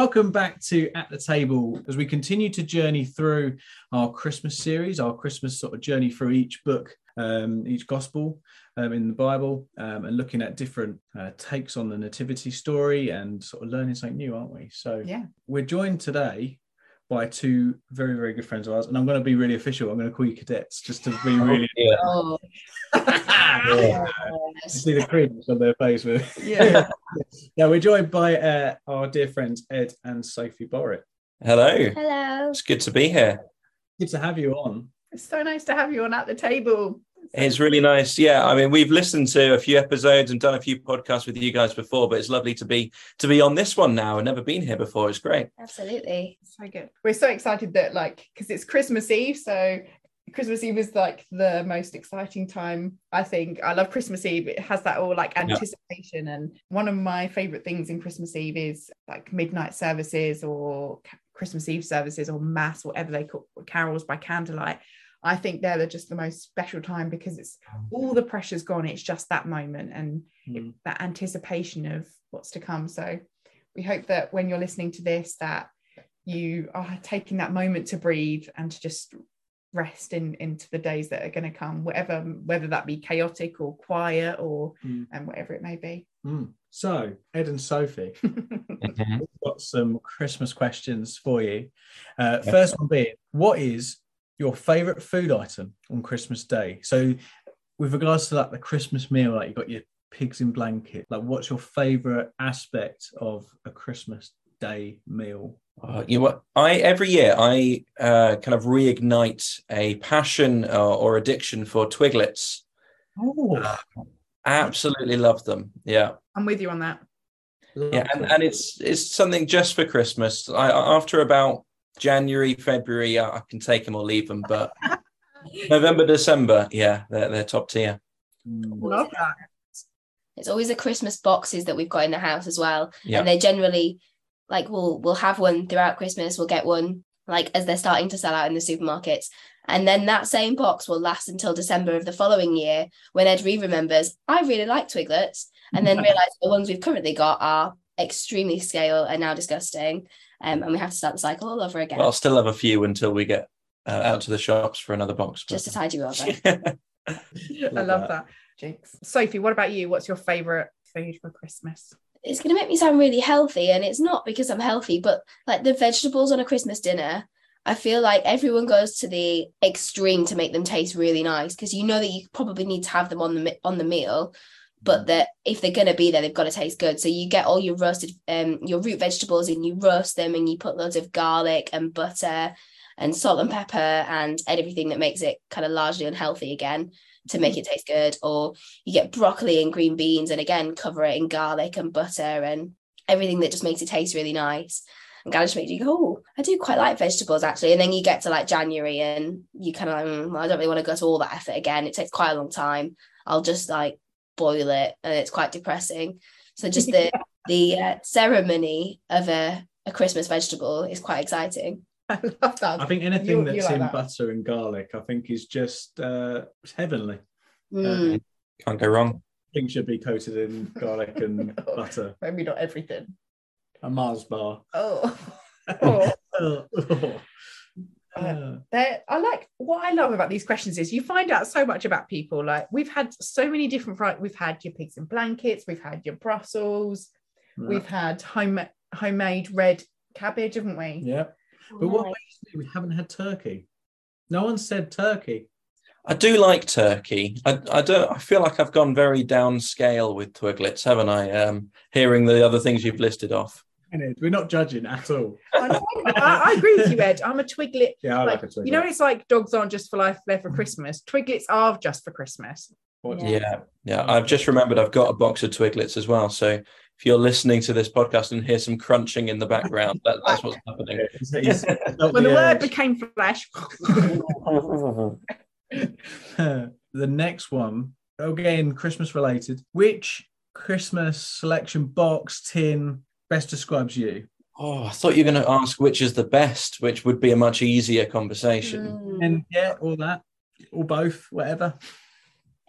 Welcome back to At the Table as we continue to journey through our Christmas series, our Christmas sort of journey through each book, um, each gospel um, in the Bible, um, and looking at different uh, takes on the nativity story and sort of learning something new, aren't we? So Yeah. we're joined today by two very, very good friends of ours, and I'm going to be really official. I'm going to call you cadets just to be really. Yeah. Oh. See the cringe on their face with. Yeah. yeah, we're joined by uh, our dear friends Ed and Sophie Borrett. Hello. Hello. It's good to be here. Good to have you on. It's so nice to have you on at the table. It's really nice. Yeah, I mean, we've listened to a few episodes and done a few podcasts with you guys before, but it's lovely to be to be on this one now. I've never been here before. It's great. Absolutely. So good. We're so excited that like because it's Christmas Eve, so Christmas Eve is like the most exciting time. I think I love Christmas Eve. It has that all like anticipation, and one of my favorite things in Christmas Eve is like midnight services or Christmas Eve services or mass, whatever they call carols by candlelight. I think they're the- just the most special time because it's all the pressure's gone. It's just that moment and Mm. that anticipation of what's to come. So we hope that when you're listening to this, that you are taking that moment to breathe and to just rest in into the days that are going to come, whatever whether that be chaotic or quiet or Mm. and whatever it may be. Mm. So, Ed and Sophie, we've got some Christmas questions for you. Uh, first one being, what is your favourite food item on Christmas Day? So, with regards to like the Christmas meal, like you got your pigs in blanket. Like, what's your favourite aspect of a Christmas Day meal? Uh, you know what? I every year I uh, kind of reignite a passion uh, or addiction for Twiglets. Oh, Absolutely love them. Yeah, I'm with you on that. yeah, and, and it's it's something just for Christmas. I after about January, February, I, I can take them or leave them, but November, December, yeah, they're they're top tier. Mm. Love that. It's always the Christmas boxes that we've got in the house as well. Yeah. And they're generally like we'll we'll have one throughout Christmas, we'll get one like as they're starting to sell out in the supermarkets. And then that same box will last until December of the following year when Ed Reed remembers, I really like Twiglets, and then realize the ones we've currently got are extremely scale and now disgusting. Um, and we have to start the cycle all over again Well, I'll still have a few until we get uh, out to the shops for another box. but- just to tide you over. I Love love that. that. Jinx. Sophie, what about you? What's your favorite food for Christmas? it's going to make me sound really healthy and it's not because i'm healthy but like the vegetables on a christmas dinner i feel like everyone goes to the extreme to make them taste really nice because you know that you probably need to have them on the on the meal but that if they're going to be there they've got to taste good. So you get all your roasted um your root vegetables and you roast them and you put loads of garlic and butter and salt and pepper and everything that makes it kind of largely unhealthy again to make it taste good. Or you get broccoli and green beans and again cover it in garlic and butter and everything that just makes it taste really nice. And kind of just makes you go oh I do quite like vegetables actually. And then you get to like January and you kind of like "Mm, I don't really want to go to all that effort again. It takes quite a long time. I'll just like boil it and it's quite depressing so just the the uh, ceremony of a, a Christmas vegetable is quite exciting I love that. I think anything You- that's you like in that. butter and garlic, I think, is just uh, it's heavenly. Mm. Can't go wrong. Things should be coated in garlic and butter. Maybe not everything. A Mars bar. Oh. oh. Oh. Uh, They're- I like what I love about these questions is you find out so much about people. Like we've had so many different. fri- We've had your pigs in blankets. We've had your Brussels. We've had home homemade red cabbage, haven't we? yeah. But what makes me we haven't had turkey? No one said turkey. I do like turkey. I, I don't. I feel like I've gone very downscale with Twiglets, haven't I? Um, hearing the other things you've listed off. Ed, We're not judging at all. I, know, I, I agree with you, Ed. I'm a twiglet. Yeah, I like, Like, a turkey. you know, it's like dogs aren't just for life; they're for Christmas. Twiglets are just for Christmas. Yeah. Yeah, yeah. I've just remembered I've got a box of Twiglets as well. So if you're listening to this podcast and hear some crunching in the background, that, that's what's happening. He's- he's felt When the the word became flesh, the next one, again, Christmas related. Which Christmas selection box tin best describes you? Oh, I thought you were going to ask which is the best, which would be a much easier conversation. Mm. And yeah, all that, or both, whatever.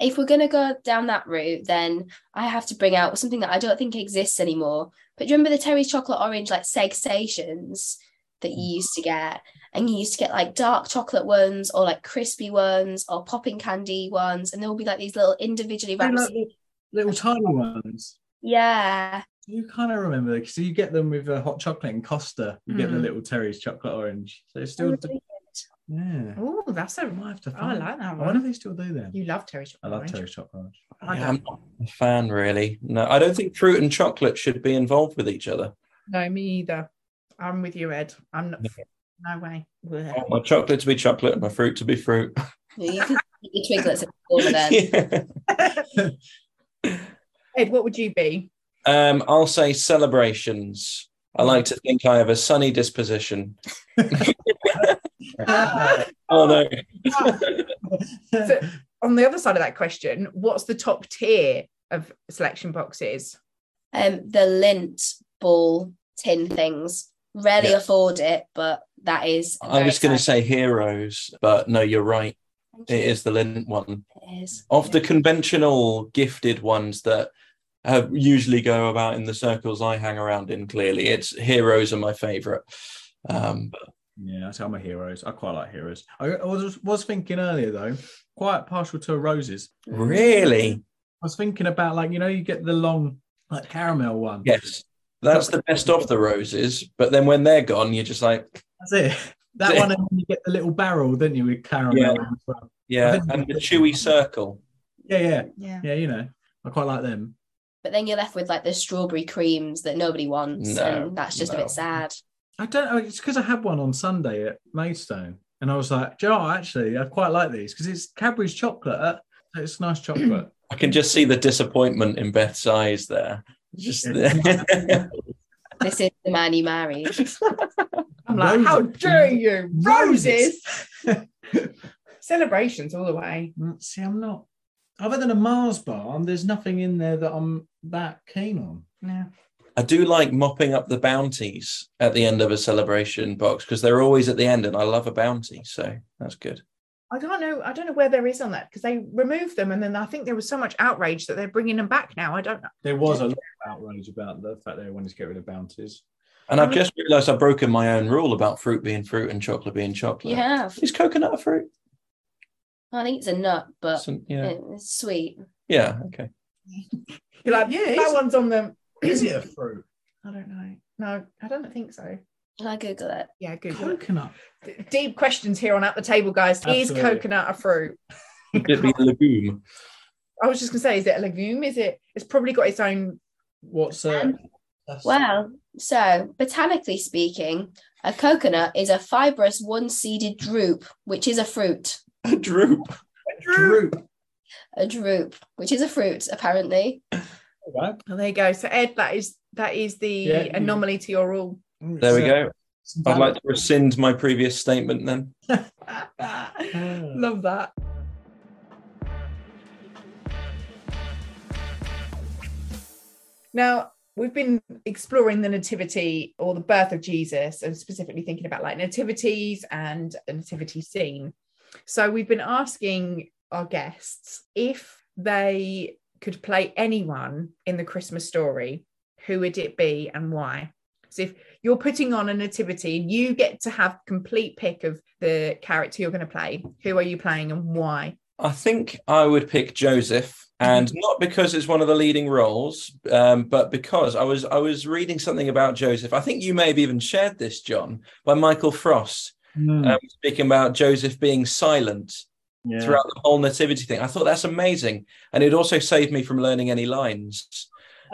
if we're gonna go down that route, then I have to bring out something that I don't think exists anymore. But do you remember the Terry's chocolate orange like seg stations that you used to get? And you used to get like dark chocolate ones or like crispy ones or popping candy ones, and there will be like these little individually wrapped. like little, little tiny ones. Yeah, You kind of remember because you get them with a hot chocolate and Costa. You get the Mm. little Terry's chocolate orange. So it's still, yeah. Oh, that's a. I might have to I like that I wonder one. if they still do them. You love Terry's I chocolate. love orange. Terry's chocolate orange. I yeah, I'm not a fan, really. No, I don't think fruit and chocolate should be involved with each other. No, me either. I'm with you, Ed. I'm not. No. No way. I want my chocolate to be chocolate and my fruit to be fruit. you can eat your twiglets in the corner then. Yeah. Ed, what would you be? Um, I'll say celebrations. I like to think I have a sunny disposition. Oh no. So- On the other side of that question, what's the top tier of selection boxes? Um, the Lindt ball tin things. Rarely Yeah. afford it, but that is. I was going to say heroes, but no, you're right. say It is the Lindt one. It is. Of the conventional gifted ones that have usually go about in the circles I hang around in, clearly, it's heroes are my favourite. Um, Yeah, I tell I'm heroes. I quite like heroes. I, I was was thinking earlier though, quite partial to roses. really, I was thinking about like you know you get the long like caramel one. yes, that's the best of the roses. But then when they're gone, you're just like, that's it. That one, and you get the little barrel, didn't you, with caramel? Yeah. as well. Yeah, and the chewy circle. yeah, yeah, Yeah. yeah. You know, I quite like them. But then you're left with like the strawberry creams that nobody wants, No, and that's just a bit sad. I don't know. It's because I had one on Sunday at Maidstone, and I was like, "Do you know actually, I quite like these because it's Cadbury's chocolate. It's nice chocolate. I can just see the disappointment in Beth's eyes there. Just there. This is the man you married. I'm like, how Roses. dare you? Roses. Roses. Celebrations all the way. Mm, See, I'm not. Other than a Mars bar, there's nothing in there that I'm that keen on. Yeah. I do like mopping up the bounties at the end of a celebration box because they're always at the end, and I love a bounty, so that's good. I don't know. I don't know where there is on that because they removed them, and then I think there was so much outrage that they're bringing them back now. I don't know. There was a lot of outrage about the fact they wanted to get rid of bounties. And I I've just realised I've broken my own rule about fruit being fruit and chocolate being chocolate. You have. Is coconut a fruit? I think it's a nut, but Some- yeah. it's sweet. Yeah. Okay. You're like, Yeah, that one's on them. Is it a fruit? I don't know. No, I don't think so. I Google it. Yeah, Google. it. Coconut. D- Deep questions here on at the table, guys. Is coconut a fruit? Could it be a legume? I was just gonna say, is it a legume? Is it? It's probably got its own. What's uh, Um, that's- Well, so botanically speaking, a coconut is a fibrous one-seeded drupe, which is a fruit. A droop. A droop? A droop, which is a fruit, apparently. Right. Oh, there you go. So Ed, that is that is the Yeah, you- anomaly to your rule. There we go. I'd like to rescind my previous statement then. Love that. Now, we've been exploring the nativity or the birth of Jesus and specifically thinking about like nativities and the nativity scene. So, we've been asking our guests if they could play anyone in the Christmas story, who would it be and why? So, if you're putting on a nativity and you get to have complete pick of the character you're going to play, who are you playing and why? I think I would pick Joseph, and not because it's one of the leading roles, um, but because I was I was reading something about Joseph. I think you may have even shared this, John, by Michael Frost, Mm, um, speaking about Joseph being silent yeah. throughout the whole nativity thing. I thought that's amazing, and it also saved me from learning any lines.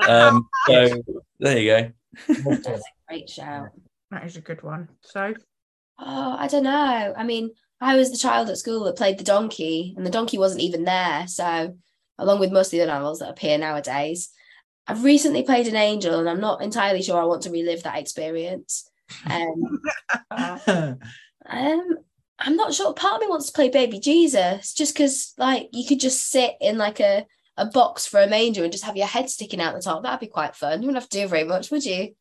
Um, so there you go. That's a great shout. That is a good one. So, Oh, I don't know. I mean, I was the child at school that played the donkey, and the donkey wasn't even there. So, along with most of the other animals that appear nowadays, I've recently played an angel, and I'm not entirely sure I want to relive that experience. Um, um, I'm not sure. Part of me wants to play baby Jesus, just because, like, you could just sit in like a a box for a manger and just have your head sticking out the top. That'd be quite fun. You wouldn't have to do very much, would you?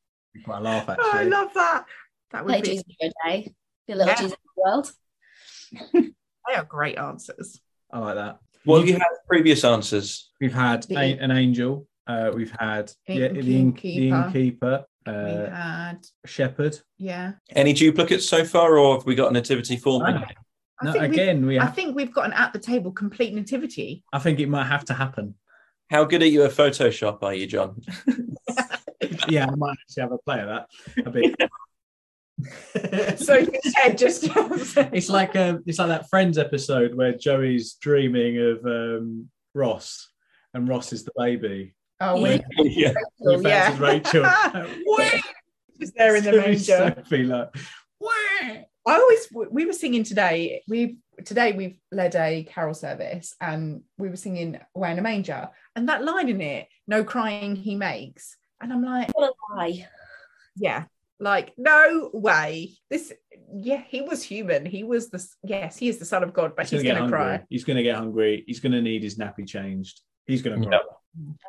Quite a laugh oh, I love that. That would Play be, Jesus for a day, be a little Yeah. Jesus of the world. they are great answers. I like that. What have you had previous answers? We've had a- an angel. Uh, we've had yeah, the, inn- the innkeeper. Innkeeper, we uh, had, shepherd. yeah. Any duplicates so far, or have we got a nativity form? No, no, think we've- again, we I have, think we've got an at the table complete nativity. I think it might have to happen. How good are you at Photoshop, are you, John? Yeah, I might actually have a play of that a bit. so yeah, just it's like um, it's like that Friends episode where Joey's dreaming of um, Ross, and Ross is the baby. Oh, when yeah. Rachel, yeah. fancies Rachel. Like, "Wah!" just there in the manger. Sophie, like, "Wah!" I always we were singing today. We today we've led a carol service and we were singing "Away in a Manger" and that line in it, "No crying he makes," and I'm like, What a lie. yeah, like no way. This, yeah, he was human. He was the yes, he is the son of God, but He's he's, gonna going to hungry. cry. He's gonna get hungry. He's gonna need his nappy changed. He's gonna cry. Yeah.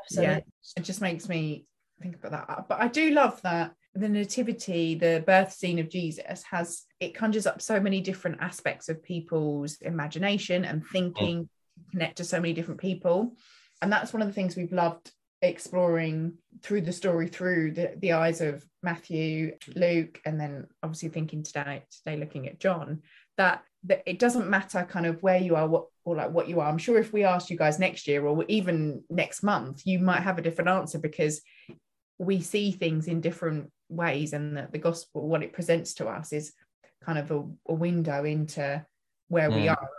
Absolutely. Yeah, it just makes me think about that. But I do love that the nativity, the birth scene of Jesus, has it conjures up so many different aspects of people's imagination and thinking, connect to so many different people, and that's one of the things we've loved exploring through the story through the, the eyes of Matthew, Luke, and then obviously thinking today today looking at John that that it doesn't matter kind of where you are what or like what you are. I'm sure if we asked you guys next year or even next month you might have a different answer because we see things in different ways and that the gospel what it presents to us is kind of a, a window into where we Mm. are.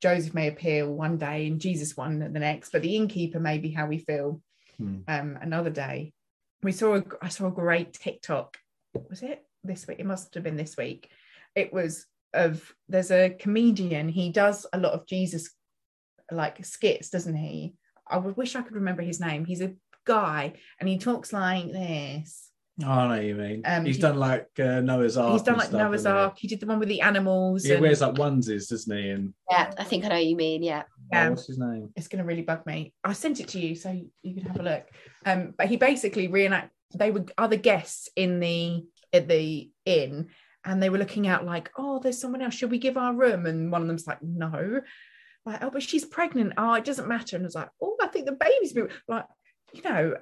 Joseph may appear one day and jesus one the next but the innkeeper may be how we feel Hmm. um another day. We saw a, i saw a great tiktok. Was it this week? It must have been this week. It was of there's a comedian he does a lot of jesus like skits doesn't he i would wish i could remember his name he's a guy and he talks like this Oh, I know what you mean. Um, he's he- done like uh, Noah's Ark. he's done like stuff, noah's hasn't he? ark he did the one with the animals He and- wears like onesies, doesn't he? And Yeah, I think I know what you mean. Yeah. Yeah. oh, what's his name? it's going to really bug me. I sent it to you so you can have a look. Um, but he basically reenact. They were other guests in the at the inn, and they were looking out like, "Oh, there's someone else. Should we give our room?" And one of them's like, "No." Like, "Oh, but she's pregnant. Oh, it doesn't matter." And I was like, "Oh, I think the baby's been like." You know,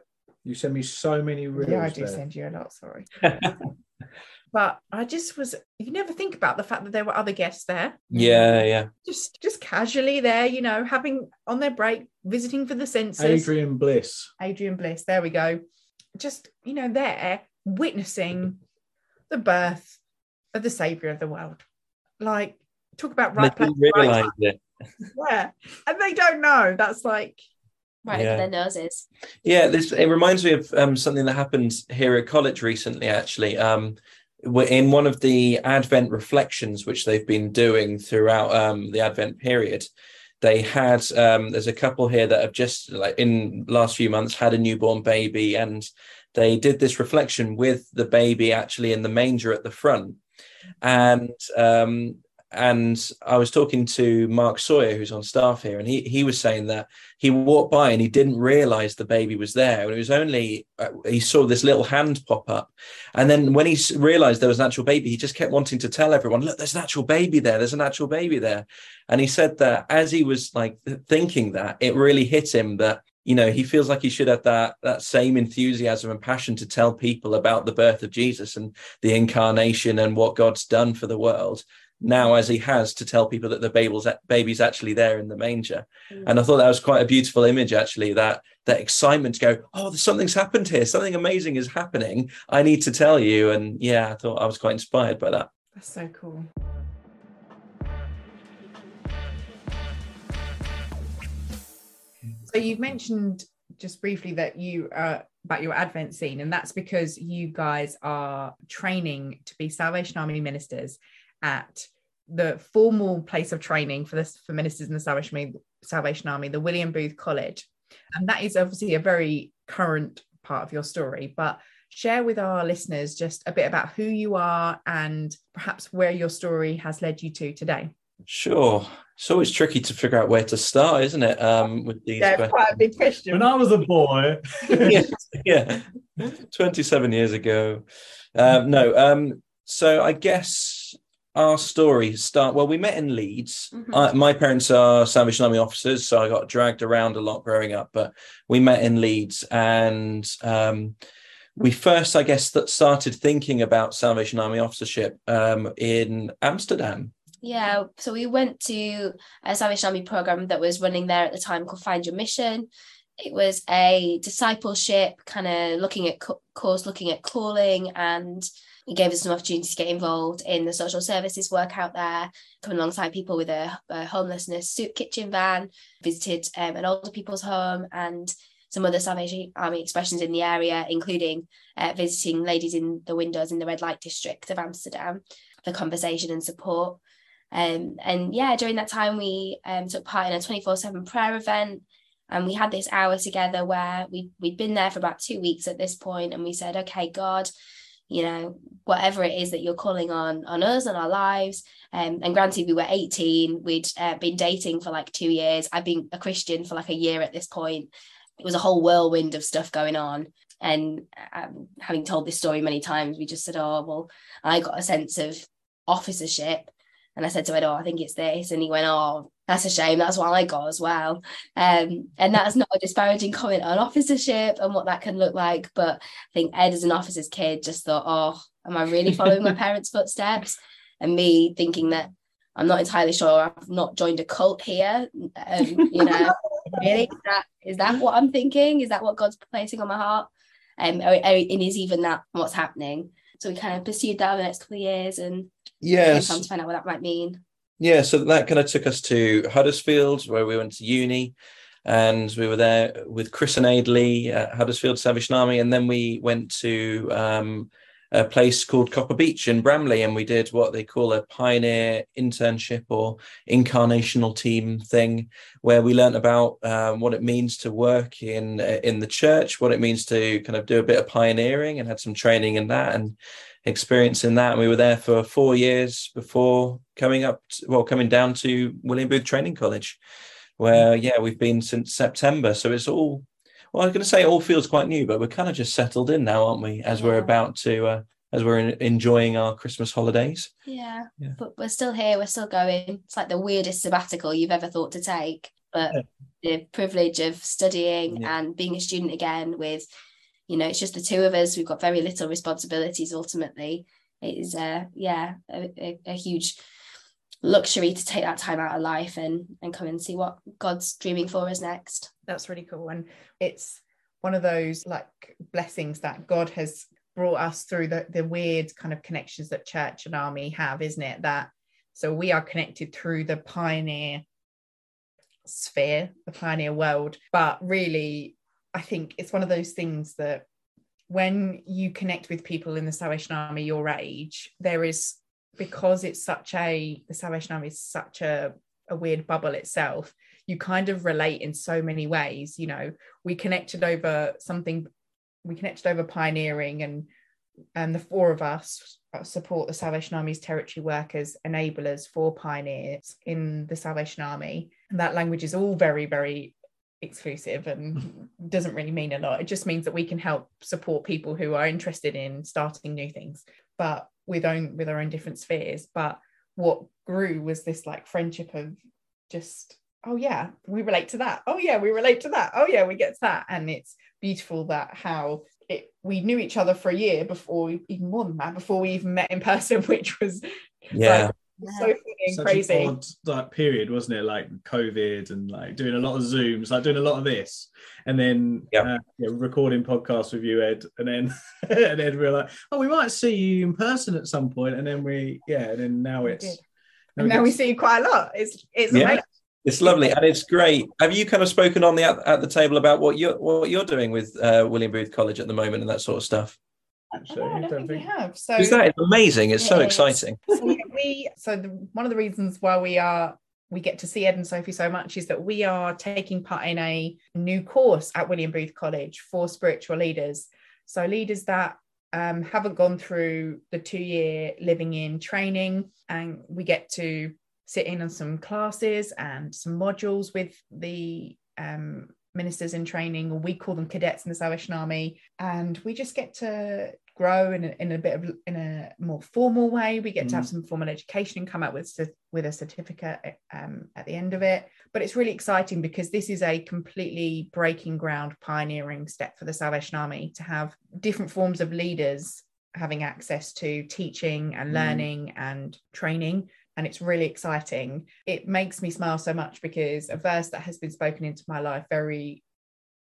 You send me so many reels. yeah, I do there. send you a lot. Sorry, but I just was. You never think about the fact that there were other guests there Yeah, yeah. just just casually there, you know, having on their break, visiting for the census. Adrian Bliss. Adrian Bliss, there we go. Just, you know, there witnessing the birth of the savior of the world. Like, talk about They right place, didn't right it. time. Yeah. And they don't know. That's like, Right Yeah. under their noses. Yeah, this it reminds me of um, something that happened here at college recently. Actually, um, we're in one of the Advent reflections, which they've been doing throughout um, the Advent period. They had um, there's a couple here that have just like in last few months had a newborn baby, and they did this reflection with the baby actually in the manger at the front, and um, and I was talking to Mark Sawyer, who's on staff here, and he he was saying that he walked by and he didn't realize the baby was there. And it was only uh, he saw this little hand pop up, and then when he realized there was an actual baby, he just kept wanting to tell everyone, "Look, there's an actual baby there. There's an actual baby there." And he said that as he was like thinking that, it really hit him that you know he feels like he should have that that same enthusiasm and passion to tell people about the birth of Jesus and the incarnation and what God's done for the world now as he has to tell people that the baby's baby's actually there in the manger. Mm. And i thought that was quite a beautiful image actually that that excitement to go oh something's happened here. Something amazing is happening. I need to tell you. And yeah i thought i was quite inspired by that. That's so cool. So you've mentioned just briefly that you uh, about your Advent scene, and that's because you guys are training to be Salvation Army ministers at the formal place of training for this for ministers in the Salvation Army, Salvation Army, the William Booth College, and that is obviously a very current part of your story. But share with our listeners just a bit about who you are and perhaps where your story has led you to today. Sure it's always tricky to figure out where to start isn't it um with these questions. quite a big question. When I was a boy, yeah, yeah 27 years ago um no um so i guess our story start well we met in leeds Mhm. I, my parents are salvation army officers so i got dragged around a lot growing up but we met in leeds and um, we first i guess that started thinking about salvation army officership um, in amsterdam Yeah, so we went to a Salvation Army program that was running there at the time called Find Your Mission. It was a discipleship kind of looking at co- course, looking at calling, and it gave us an opportunity to get involved in the social services work out there, coming alongside people with a, a homelessness soup kitchen van, visited um, an older people's home, and some other Salvation Army expressions in the area, including uh, visiting ladies in the windows in the red light district of Amsterdam for conversation and support. Um, and yeah, during that time, we um, took part in a 24 7 prayer event. And we had this hour together where we, we'd been there for about two weeks at this point, And we said, okay, God, you know, whatever it is that you're calling on on us and our lives. Um, and granted, we were 18, we'd uh, been dating for like two years. I'd been a Christian for like a year at this point. It was a whole whirlwind of stuff going on. And um, having told this story many times, we just said, oh, well, I got a sense of officership and I said to Ed, oh, I think it's this. And he went, oh, that's a shame. That's what I got as well. Um, and that's not a disparaging comment on officership and what that can look like. But I think Ed, as an officer's kid, just thought, oh, am I really following my parents' footsteps? And me thinking that I'm not entirely sure I've not joined a cult here. Um, you know, really? Is that, is that what I'm thinking? Is that what God's placing on my heart? Um, and is even that what's happening? So we kind of pursued that over the next couple of years and yes time to find out what that might mean. Yeah, so that kind of took us to Huddersfield, where we went to uni, and we were there with Chris and Aidley at Huddersfield Salvation Army, and then we went to um, a place called Copper Beach in Bramley, and we did what they call a pioneer internship or incarnational team thing, where we learnt about um, what it means to work in in the church, what it means to kind of do a bit of pioneering, and had some training in that, and experience in that. And we were there for four years before coming up, to, well, coming down to William Booth Training College, where, yeah, we've been since September. So it's all, well, I was going to say it all feels quite new, but we're kind of just settled in now, aren't we? As we're about to, uh, as we're in, enjoying our Christmas holidays. Yeah. Yeah. But we're still here, we're still going. It's like the weirdest sabbatical you've ever thought to take. But Yeah. the privilege of studying Yeah. and being a student again with, you know, it's just the two of us. We've got very little responsibilities ultimately. It is uh yeah, a, a, a huge luxury to take that time out of life and and come and see what God's dreaming for us next. that's really cool and it's one of those like blessings that god has brought us through the, the weird kind of connections that church and army have isn't it that so we are connected through the pioneer sphere the pioneer world but really i think it's one of those things that when you connect with people in the salvation army your age there is because it's such a the salvation army is such a a weird bubble itself you kind of relate in so many ways you know. We connected over something we connected over pioneering and and the four of us support the salvation army's territory workers enablers for pioneers in the salvation army. And that language is all very very exclusive and doesn't really mean a lot. It just means that we can help support people who are interested in starting new things but with own with our own different spheres. But what grew was this like friendship of just oh yeah we relate to that. Oh yeah we relate to that. Oh yeah we get to that. And it's beautiful that how it we knew each other for a year before we, even more than that before we even met in person which was Yeah. So funny and Such crazy an odd like period, wasn't it? Like COVID and like doing a lot of Zooms, like doing a lot of this, and then Yep. uh, yeah, recording podcasts with you, Ed, and then and then we are like, oh, we might see you in person at some point, and then we yeah, and then now it's did. and now we see you quite a lot it's it's Yeah. amazing It's lovely and it's great. Have you kind of spoken on the at, at the table about what you're what you're doing with uh, William Booth College at the moment and that sort of stuff? actually. Oh, I don't think we have so Because that is amazing. It's so It is. exciting. so yeah, we so the, one of the reasons why we are we get to see Ed and Sophie so much is that we are taking part in a new course at William Booth College for spiritual leaders. So leaders that um, haven't gone through the two-year living in training, and we get to sit in on some classes and some modules with the um, ministers in training, or we call them cadets in the Salvation Army, and we just get to grow in a, in a bit of in a more formal way we get mm. to have mm. some formal education and come out with with a certificate um, at the end of it but it's really exciting because this is a completely breaking ground pioneering step for the salvation army to have different forms of leaders having access to teaching and mm. learning mm. and training and it's really exciting it makes me smile so much because a verse that has been spoken into my life very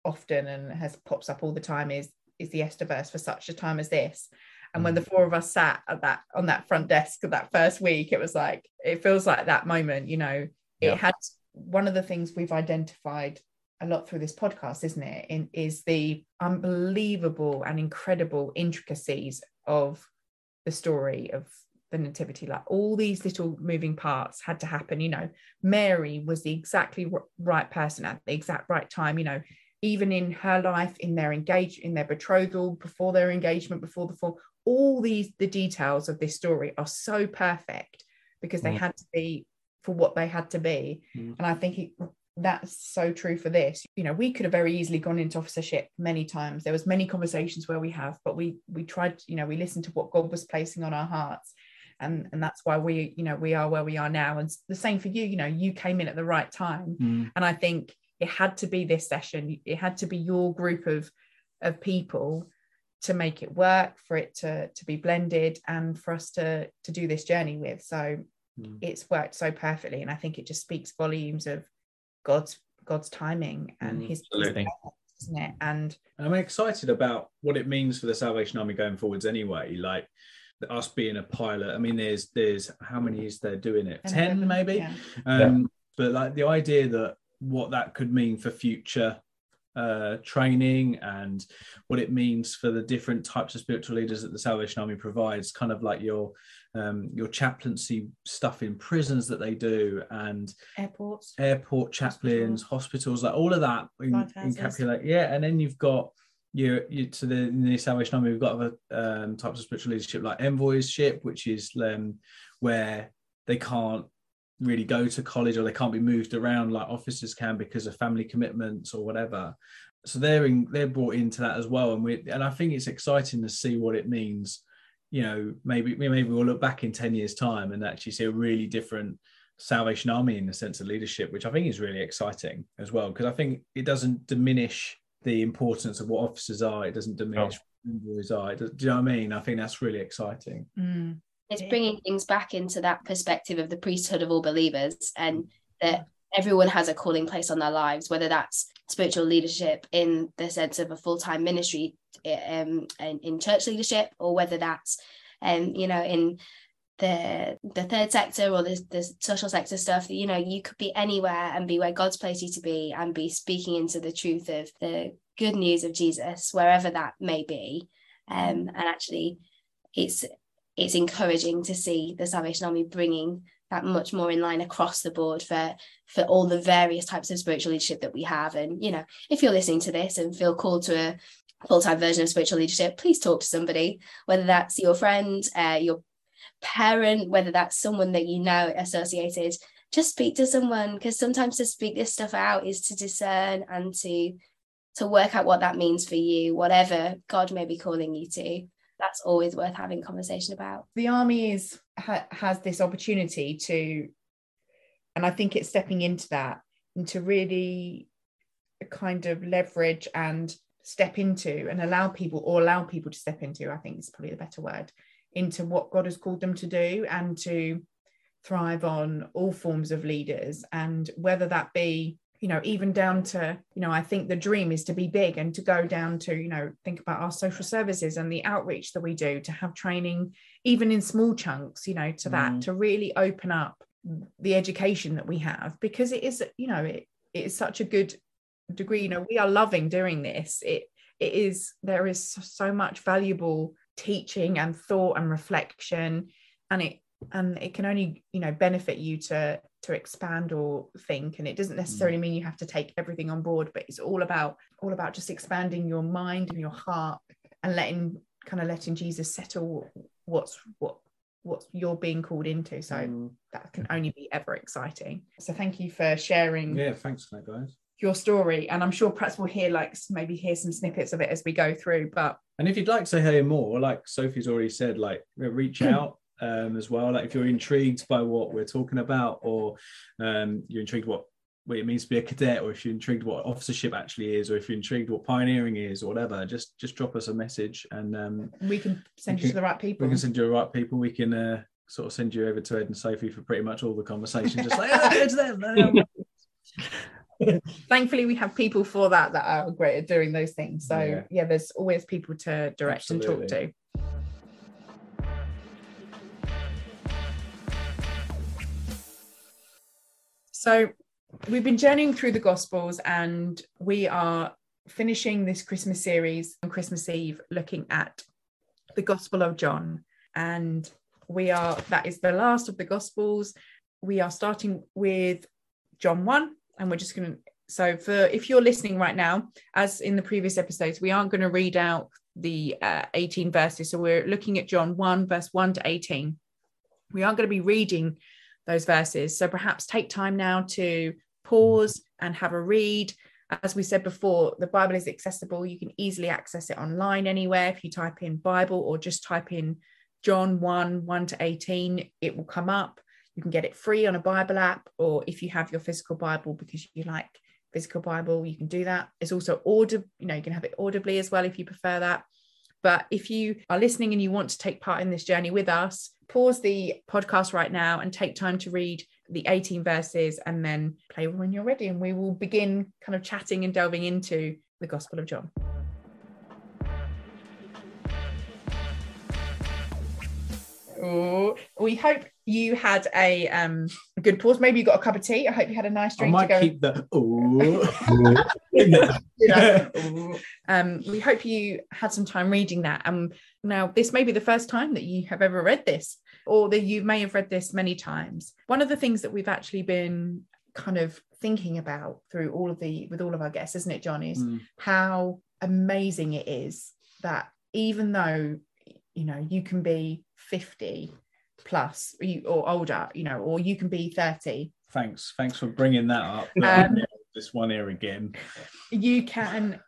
often and has pops up all the time is is the Esther verse for such a time as this. And when the mm. four of us sat at that on that front desk of that first week, it was like it feels like that moment, you know, it had one of the things we've identified a lot through this podcast, isn't it? In, is the unbelievable and incredible intricacies of the story of the nativity like all these little moving parts had to happen you know mary was the exactly right person at the exact right time you know even in her life, in their engage, in their betrothal, before their engagement, before the fall, all these the details of this story are so perfect because they mm. had to be for what they had to be. Mm. And I think it, that's so true for this. You know, we could have very easily gone into officership many times. There was many conversations where we have, but we we tried, you know, we listened to what God was placing on our hearts. And, and that's why we, you know, we are where we are now. And the same for you, you know, you came in at the right time. Mm. And I think it had to be this session it had to be your group of of people to make it work for it to to be blended and for us to to do this journey with so mm. it's worked so perfectly and i think it just speaks volumes of god's god's timing and mm, his absolutely isn't it and i'm excited about what it means for the salvation army going forwards anyway like us being a pilot i mean there's there's how many is there doing it 10 maybe yeah. um yeah. but like the idea that what that could mean for future uh, training and what it means for the different types of spiritual leaders that the Salvation Army provides, kind of like your um, your chaplaincy stuff in prisons that they do and airports, airport chaplains, hospitals, hospitals like all of that in, in Yeah, and then you've got you, you to the, in the Salvation Army, we've got other um, types of spiritual leadership like envoyship, which is um, where they can't really go to college or they can't be moved around like officers can because of family commitments or whatever. So they're in, they're brought into that as well. And we and i think it's exciting to see what it means you know maybe maybe we'll look back in 10 years time and actually see a really different salvation army in the sense of leadership which i think is really exciting as well because i think it doesn't diminish the importance of what officers are. It doesn't diminish no. boys are. Do you know what i mean? I think that's really exciting. Mm it's bringing things back into that perspective of the priesthood of all believers and that everyone has a calling place on their lives whether that's spiritual leadership in the sense of a full-time ministry um, in, in church leadership or whether that's um, you know in the the third sector or the, the social sector stuff you know you could be anywhere and be where god's placed you to be and be speaking into the truth of the good news of jesus wherever that may be. Um, and actually it's it's encouraging to see the Salvation Army bringing that much more in line across the board for for all the various types of spiritual leadership that we have. And you know, if you're listening to this and feel called to a full-time version of spiritual leadership, please talk to somebody, whether that's your friend, uh, your parent, whether that's someone that you know associated. Just speak to someone because sometimes to speak this stuff out is to discern and to to work out what that means for you, whatever God may be calling you to that's always worth having conversation about. The army is ha, has this opportunity to, and I think it's stepping into that and to really kind of leverage and step into and allow people or allow people to step into. I think is probably the better word into what God has called them to do and to thrive on all forms of leaders and whether that be you know even down to you know i think the dream is to be big and to go down to you know think about our social services and the outreach that we do to have training even in small chunks you know to that mm. to really open up the education that we have because it is you know it, it is such a good degree you know we are loving doing this it it is there is so much valuable teaching and thought and reflection and it and it can only you know benefit you to to expand or think and it doesn't necessarily mm. mean you have to take everything on board but it's all about all about just expanding your mind and your heart and letting kind of letting jesus settle what's what what you're being called into so mm. that can only be ever exciting so thank you for sharing yeah thanks for that guys your story and i'm sure perhaps we'll hear like maybe hear some snippets of it as we go through but and if you'd like to hear more like sophie's already said like reach out um, as well. Like if you're intrigued by what we're talking about or um, you're intrigued what what it means to be a cadet or if you're intrigued what officership actually is or if you're intrigued what pioneering is or whatever just just drop us a message and um, we can send you to the right people. we can send you the right people. We can uh, sort of send you over to ed and sophie for pretty much all the conversation. Just like oh, it's them. Thankfully we have people for that that are great at doing those things. So yeah, yeah there's always people to direct Absolutely. and talk to so we've been journeying through the gospels and we are finishing this christmas series on christmas eve looking at the gospel of john. And we are that is the last of the gospels. We are starting with john 1 and we're just going to so for if you're listening right now as in the previous episodes we aren't going to read out the uh, 18 verses. So we're looking at john 1 verse 1 to 18 we aren't going to be reading those verses. So perhaps take time now to mm-hmm. pause and have a read. As we said before the bible is accessible. You can easily access it online anywhere. If you type in bible or just type in john 1 1 to 18 it will come up. You can get it free on a Bible app, or if you have your physical Bible because you like physical Bible, you can do that. It's also audible, you know, you can have it audibly as well if you prefer that. But if you are listening and you want to take part in this journey with us, pause the podcast right now and take time to read the 18 verses and then play when you're ready. And we will begin kind of chatting and delving into the Gospel of John. Oh, we hope you had a um a good pause. Maybe you got a cup of tea. I hope you had a nice drink. I might keep the oh. um, we hope you had some time reading that. Um, now this may be the first time that you have ever read this, or that you may have read this many times. One of the things that we've actually been kind of thinking about through all of the with all of our guests, isn't it, John? Is mm. how amazing it is that even though you know you can be 50 plus or older you know or you can be 30 thanks thanks for bringing that up. Um, this one here again. you can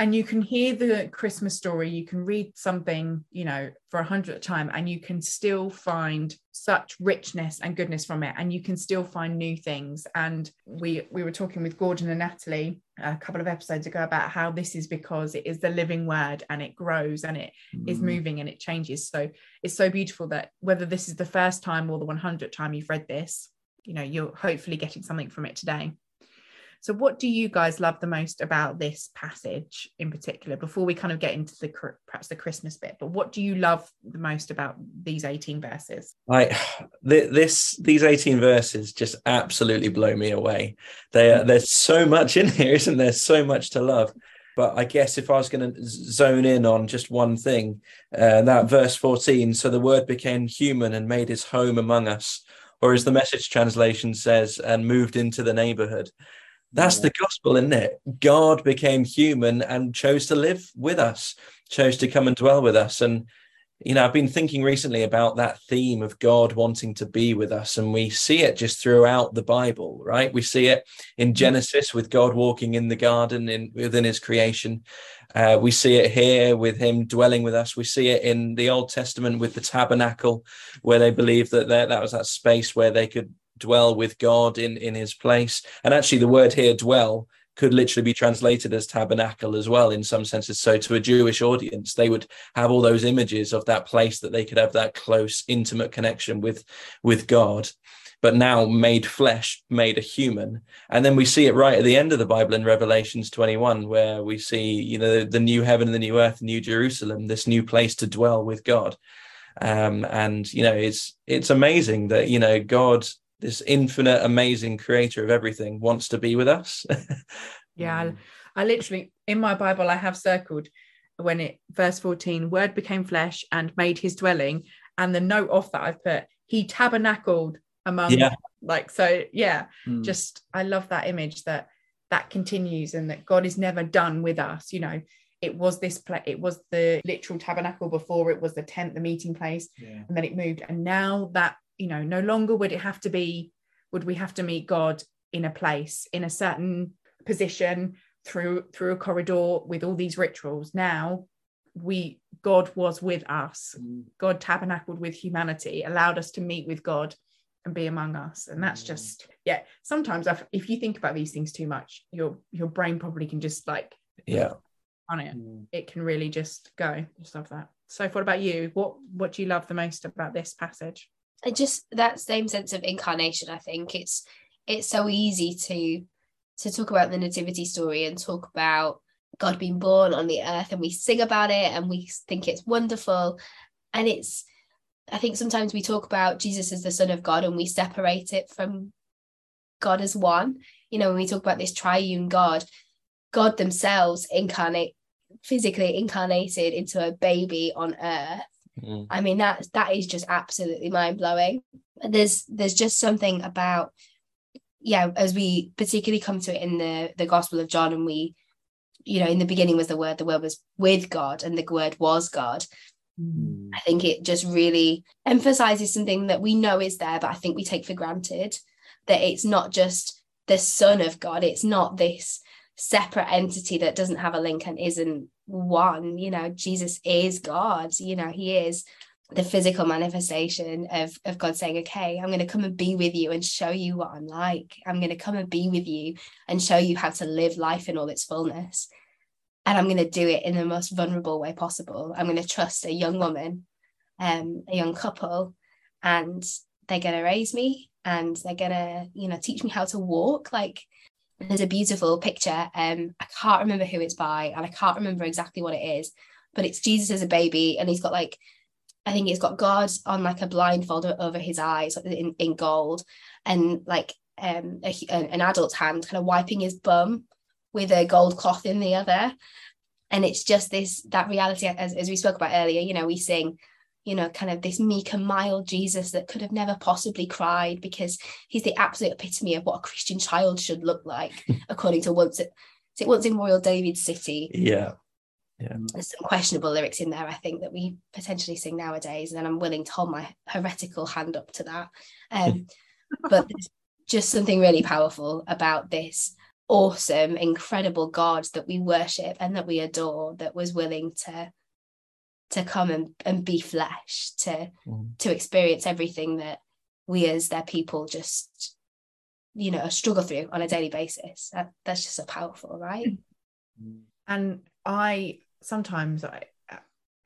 and you can hear the christmas story you can read something you know for a hundredth time and you can still find such richness and goodness from it and you can still find new things. And we we were talking with gordon and natalie a couple of episodes ago about how this is because it is the living word and it grows and it mm. is moving and it changes. So it's so beautiful that whether this is the first time or the 100th time you've read this you know you're hopefully getting something from it today so, what do you guys love the most about this passage in particular? Before we kind of get into the perhaps the Christmas bit, but what do you love the most about these eighteen verses? Like this, these eighteen verses just absolutely blow me away. They there's so much in here, isn't there? So much to love. But I guess if I was going to zone in on just one thing, uh, that verse 14, so the word became human and made his home among us, or as the message translation says, and moved into the neighborhood. That's yeah. the gospel, isn't it? God became human and chose to live with us, chose to come and dwell with us. And, you know, I've been thinking recently about that theme of God wanting to be with us. And we see it just throughout the Bible, right? We see it in mm. Genesis with God walking in the garden in within his creation. Uh, we see it here with him dwelling with us. We see it in the Old Testament with the tabernacle, where they believe that that was that space where they could dwell with God in in his place. And actually the word here dwell could literally be translated as tabernacle as well in some senses. So to a jewish audience they would have all those images of that place that they could have that close intimate connection with with god. But now made flesh made a human. And then we see it right at the end of the bible in revelations 21 where we see you know the, new heaven and the new earth new jerusalem this new place to dwell with god. Um, and you know it's it's amazing that you know god this infinite, amazing creator of everything wants to be with us. yeah, I, I literally in my Bible I have circled when it verse 14 word became flesh and made his dwelling and the note off that I've put he tabernacled among yeah. like so yeah mm. just I love that image that that continues and that God is never done with us you know it was this place it was the literal tabernacle before it was the tent the meeting place yeah. and then it moved and now that you know no longer would it have to be would we have to meet god in a place in a certain position through through a corridor with all these rituals now we god was with us Mm. god tabernacled with humanity allowed us to meet with god and be among us and that's Mm. just yeah sometimes I've, if you think about these things too much your your brain probably can just like Yeah. on it Mm. it can really just go just love that so what about you what what do you love the most about this passage just that same sense of incarnation i think it's it's so easy to to talk about the nativity story and talk about god being born on the earth and we sing about it and we think it's wonderful. And it's i think sometimes we talk about jesus as the son of god and we separate it from god as one. You know when we talk about this triune god god themselves incarnate physically incarnated into a baby on earth Mm. I mean that that is just absolutely mind blowing. There's there's just something about yeah as we particularly come to it in the the Gospel of John and we you know in the beginning was the word the word was with God and the word was God. Mm. I think it just really emphasizes something that we know is there but I think we take for granted that it's not just the son of God it's not this separate entity that doesn't have a link and isn't one you know jesus is god you know he is the physical manifestation of of god saying okay i'm going to come and be with you and show you what i'm like. I'm going to come and be with you and show you how to live life in all its fullness. And i'm going to do it in the most vulnerable way possible. I'm going to trust a young woman um a young couple and they're going to raise me and they're going to you know teach me how to walk. Like there's a beautiful picture um i can't remember who it's by and i can't remember exactly what it is but it's jesus as a baby and he's got like i think he's got god on like a blindfold over his eyes in, in gold and like um a, an adult's hand kind of wiping his bum with a gold cloth in the other. And it's just this that reality as, as we spoke about earlier you know we sing you know kind of this meek and mild jesus that could have never possibly cried because he's the absolute epitome of what a christian child should look like according to once it it once in royal david city Yeah. there's some questionable lyrics in there i think that we potentially sing nowadays and i'm willing to hold my heretical hand up to that um, but there's just something really powerful about this awesome incredible god that we worship and that we adore that was willing to to come and, and be flesh to Mm. to experience everything that we as their people just you know struggle through on a daily basis. That, that's just so powerful right? And i sometimes i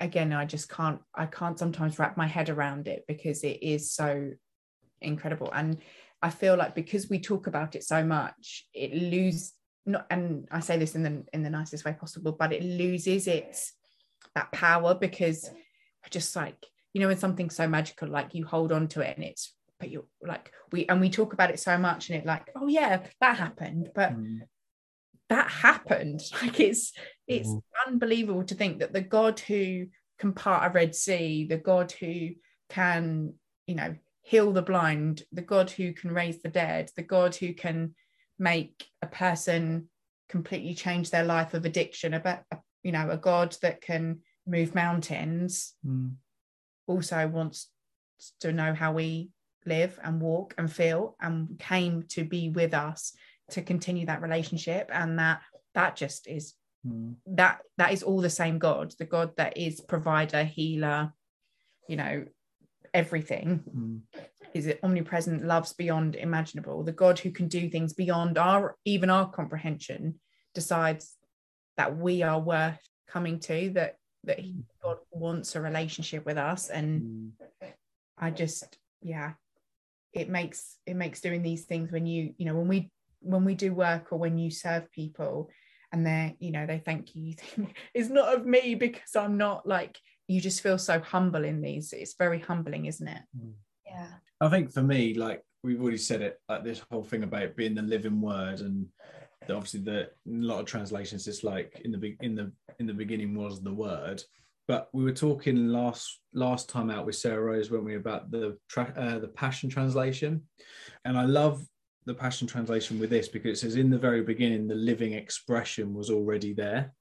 again i just can't i can't sometimes wrap my head around it because it is so incredible. And i feel like because we talk about it so much it loses not and i say this in the in the nicest way possible but it loses its that power because just like you know when something's so magical like you hold on to it and it's but you're like we and we talk about it so much and it like oh yeah that happened but Mm. that happened like it's it's Mhm. unbelievable to think that the god who can part a red sea the god who can you know heal the blind the god who can raise the dead the god who can make a person completely change their life of addiction about you know a god that can move mountains Mm. also wants to know how we live and walk and feel and came to be with us to continue that relationship and that that just is Mm. that that is all the same god the god that is provider healer you know everything Mm. is it omnipresent loves beyond imaginable the god who can do things beyond our even our comprehension decides that we are worth coming to that that he, god wants a relationship with us. And Mm. I just yeah it makes it makes doing these things when you you know when we when we do work or when you serve people and they're you know they thank you you think it's not of me because I'm not like you just feel so humble in these. It's very humbling isn't it? Yeah. I think for me, like we've already said it, like this whole thing about being the living word, and the, obviously the a lot of translations, just like in the in the in the beginning was the word. But we were talking last last time out with Sarah Rose, weren't we, about the tra- uh, the Passion translation, and I love the Passion translation with this because it says in the very beginning the living expression was already there,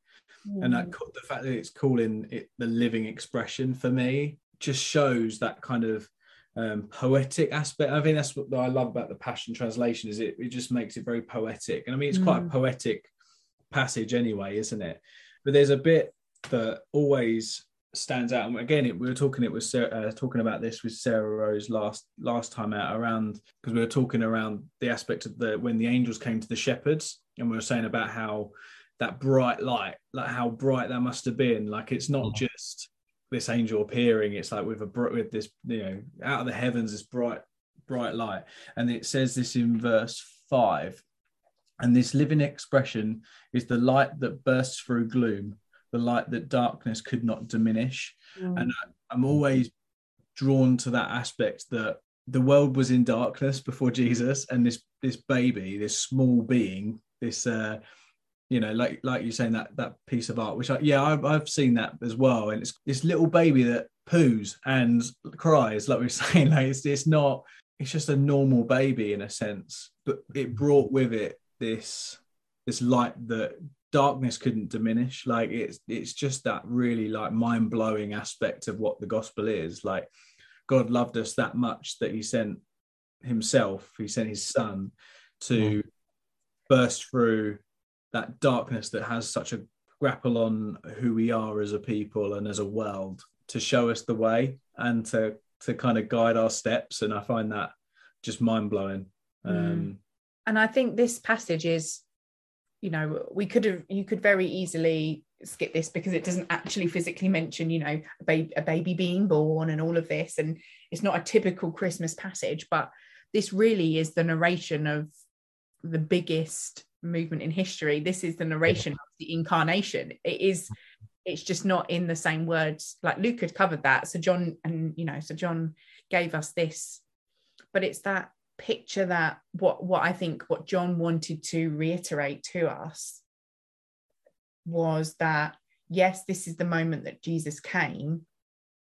and that the fact that it's calling it the living expression for me just shows that kind of um, poetic aspect. I think that's what I love about the Passion Translation is it it just makes it very poetic, and I mean it's mm. quite a mm. poetic passage anyway, isn't it? But there's a bit that always stands out. And again, it, we were talking it was Sarah, uh, talking about this with Sarah Rose last last time out around because we were talking around the aspect of the when the angels came to the shepherds, and we were saying about how that bright light, like how bright that must have been. Like it's not mm. just this angel appearing; it's like with a with this you know out of the heavens this bright bright light, and it says this in verse five. And this living expression is the light that bursts through gloom the light that darkness could not diminish. Mm. And I, I'm always drawn to that aspect that the world was in darkness before Jesus, and this this baby, this small being, this uh, you know, like like you're saying that that piece of art, which I, yeah, I've, I've seen that as well, and it's this little baby that poos and cries, like we are saying, like it's it's not, it's just a normal baby in a sense, but it brought with it this this light that darkness couldn't diminish. Like it's it's just that really like mind-blowing aspect of what the gospel is. Like god loved us that much that he sent himself he sent his son to mm. burst through that darkness that has such a grapple on who we are as a people and as a world to show us the way and to to kind of guide our steps. And i find that just mind-blowing. Mm. um and i think this passage is you know we could have you could very easily skip this because it doesn't actually physically mention you know a baby, a baby being born and all of this. And it's not a typical christmas passage but this really is the narration of the biggest movement in history this is the narration of the incarnation. It is it's just not in the same words. Like luke had covered that. So john and you know so john gave us this. But it's that picture that what what I think what John wanted to reiterate to us was that yes, this is the moment that Jesus came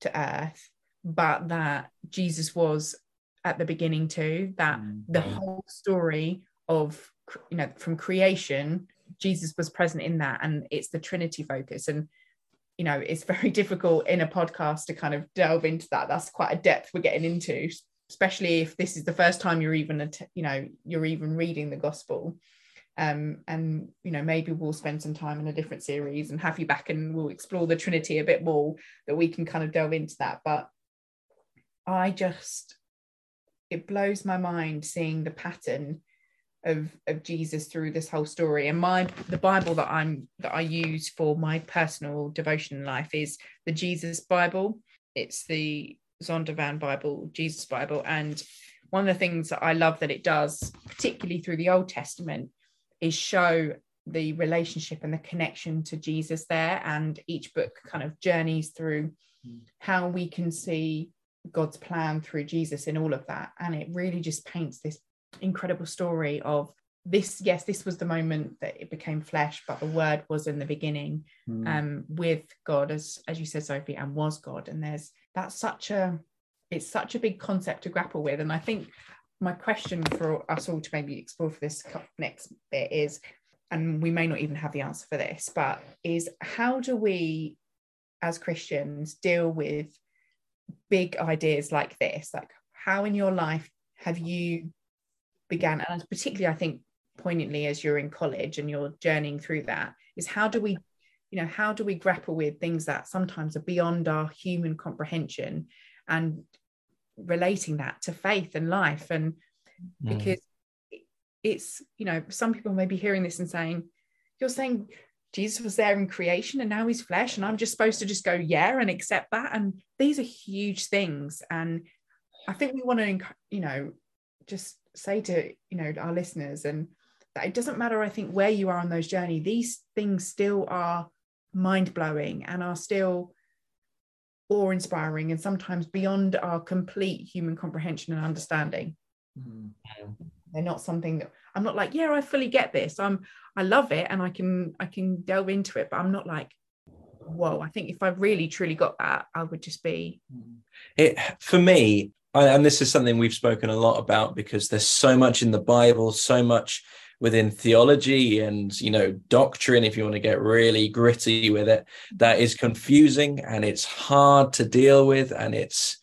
to earth, but that Jesus was at the beginning too, that mm-hmm. the whole story of you know from creation, Jesus was present in that, and it's the Trinity focus. And you know, it's very difficult in a podcast to kind of delve into that. That's quite a depth we're getting into especially if this is the first time you're even you know you're even reading the gospel um, and you know maybe we'll spend some time in a different series and have you back and we'll explore the trinity a bit more that we can kind of delve into that but i just it blows my mind seeing the pattern of of jesus through this whole story and my the bible that i'm that i use for my personal devotion life is the jesus bible it's the Zondervan Bible, Jesus Bible. And one of the things that I love that it does, particularly through the Old Testament, is show the relationship and the connection to Jesus there. And each book kind of journeys through how we can see God's plan through Jesus in all of that. And it really just paints this incredible story of this yes this was the moment that it became flesh but the word was in the beginning mm. um with god as as you said sophie and was god. And there's that's such a it's such a big concept to grapple with. And i think my question for us all to maybe explore for this next bit is and we may not even have the answer for this but is how do we as christians deal with big ideas like this? Like how in your life have you began and particularly i think poignantly as you're in college and you're journeying through that is how do we you know how do we grapple with things that sometimes are beyond our human comprehension and relating that to faith and life? And mm. because it's you know some people may be hearing this and saying you're saying jesus was there in creation and now he's flesh and i'm just supposed to just go yeah and accept that? And these are huge things and i think we want to you know just say to you know our listeners and that it doesn't matter i think where you are on those journey these things still are mind blowing and are still awe inspiring and sometimes beyond our complete human comprehension and understanding. Mm. They're not something that I'm not like, yeah, I fully get this. I'm I love it and I can I can delve into it, but I'm not like, whoa, I think if I really truly got that, I would just be it for me, and this is something we've spoken a lot about because there's so much in the Bible, so much within theology and you know doctrine if you want to get really gritty with it that is confusing and it's hard to deal with and it's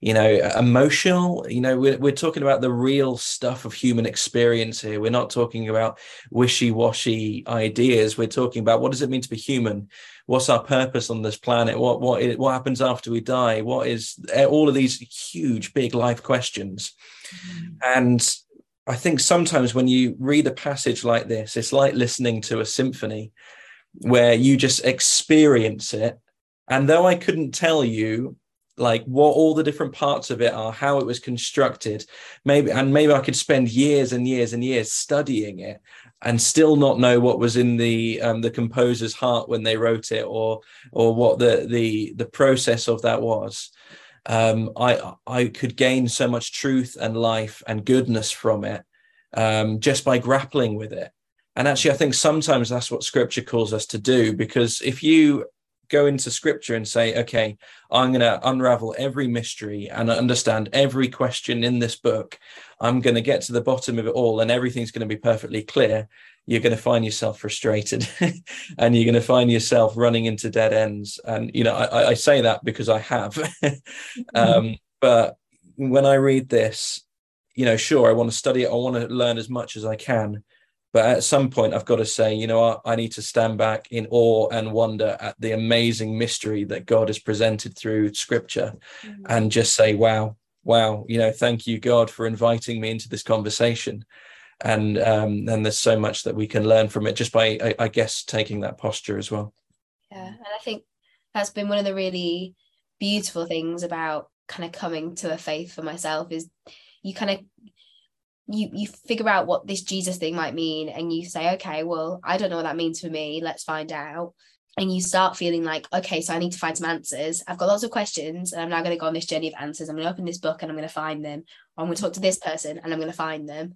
you know emotional you know we're, we're talking about the real stuff of human experience here. We're not talking about wishy-washy ideas. We're talking about what does it mean to be human? What's our purpose on this planet? What what what happens after we die? What is eh, all of these huge big life questions. Mm-hmm. and i think sometimes when you read a passage like this it's like listening to a symphony where you just experience it. And though i couldn't tell you like what all the different parts of it are how it was constructed maybe and maybe i could spend years and years and years studying it and still not know what was in the um, the composer's heart when they wrote it or or what the the the process of that was. Um, i i could gain so much truth and life and goodness from it um, just by grappling with it. And actually i think sometimes that's what scripture calls us to do because if you go into scripture and say, okay, I'm going to unravel every mystery and understand every question in this book. I'm going to get to the bottom of it all and everything's going to be perfectly clear. You're going to find yourself frustrated and you're going to find yourself running into dead ends. And, you know, I, I say that because I have. um, but when I read this, you know, sure, I want to study it. I want to learn as much as I can but at some point, I've got to say, you know, I, I need to stand back in awe and wonder at the amazing mystery that God has presented through Scripture, mm-hmm. and just say, wow, wow, you know, thank you, God, for inviting me into this conversation. And um, and there's so much that we can learn from it just by, I, I guess, taking that posture as well. Yeah, and I think that's been one of the really beautiful things about kind of coming to a faith for myself is you kind of you you figure out what this Jesus thing might mean and you say, okay, well, I don't know what that means for me. Let's find out. And you start feeling like, okay, so I need to find some answers. I've got lots of questions and I'm now going to go on this journey of answers. I'm going to open this book and I'm going to find them. Or I'm going to talk to this person and I'm going to find them.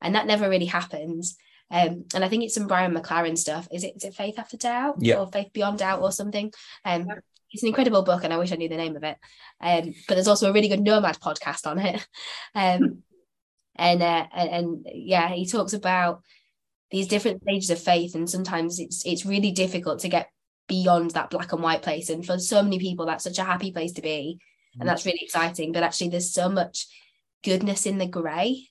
And that never really happens. Um, and I think it's some Brian McLaren stuff. Is it is it Faith After Doubt yeah. or Faith Beyond Doubt or something? Um, it's an incredible book and I wish I knew the name of it. Um, but there's also a really good Nomad podcast on it. Um, and uh, and, and yeah he talks about these different stages of faith and sometimes it's it's really difficult to get beyond that black and white place and for so many people that's such a happy place to be and mm. that's really exciting but actually there's so much goodness in the gray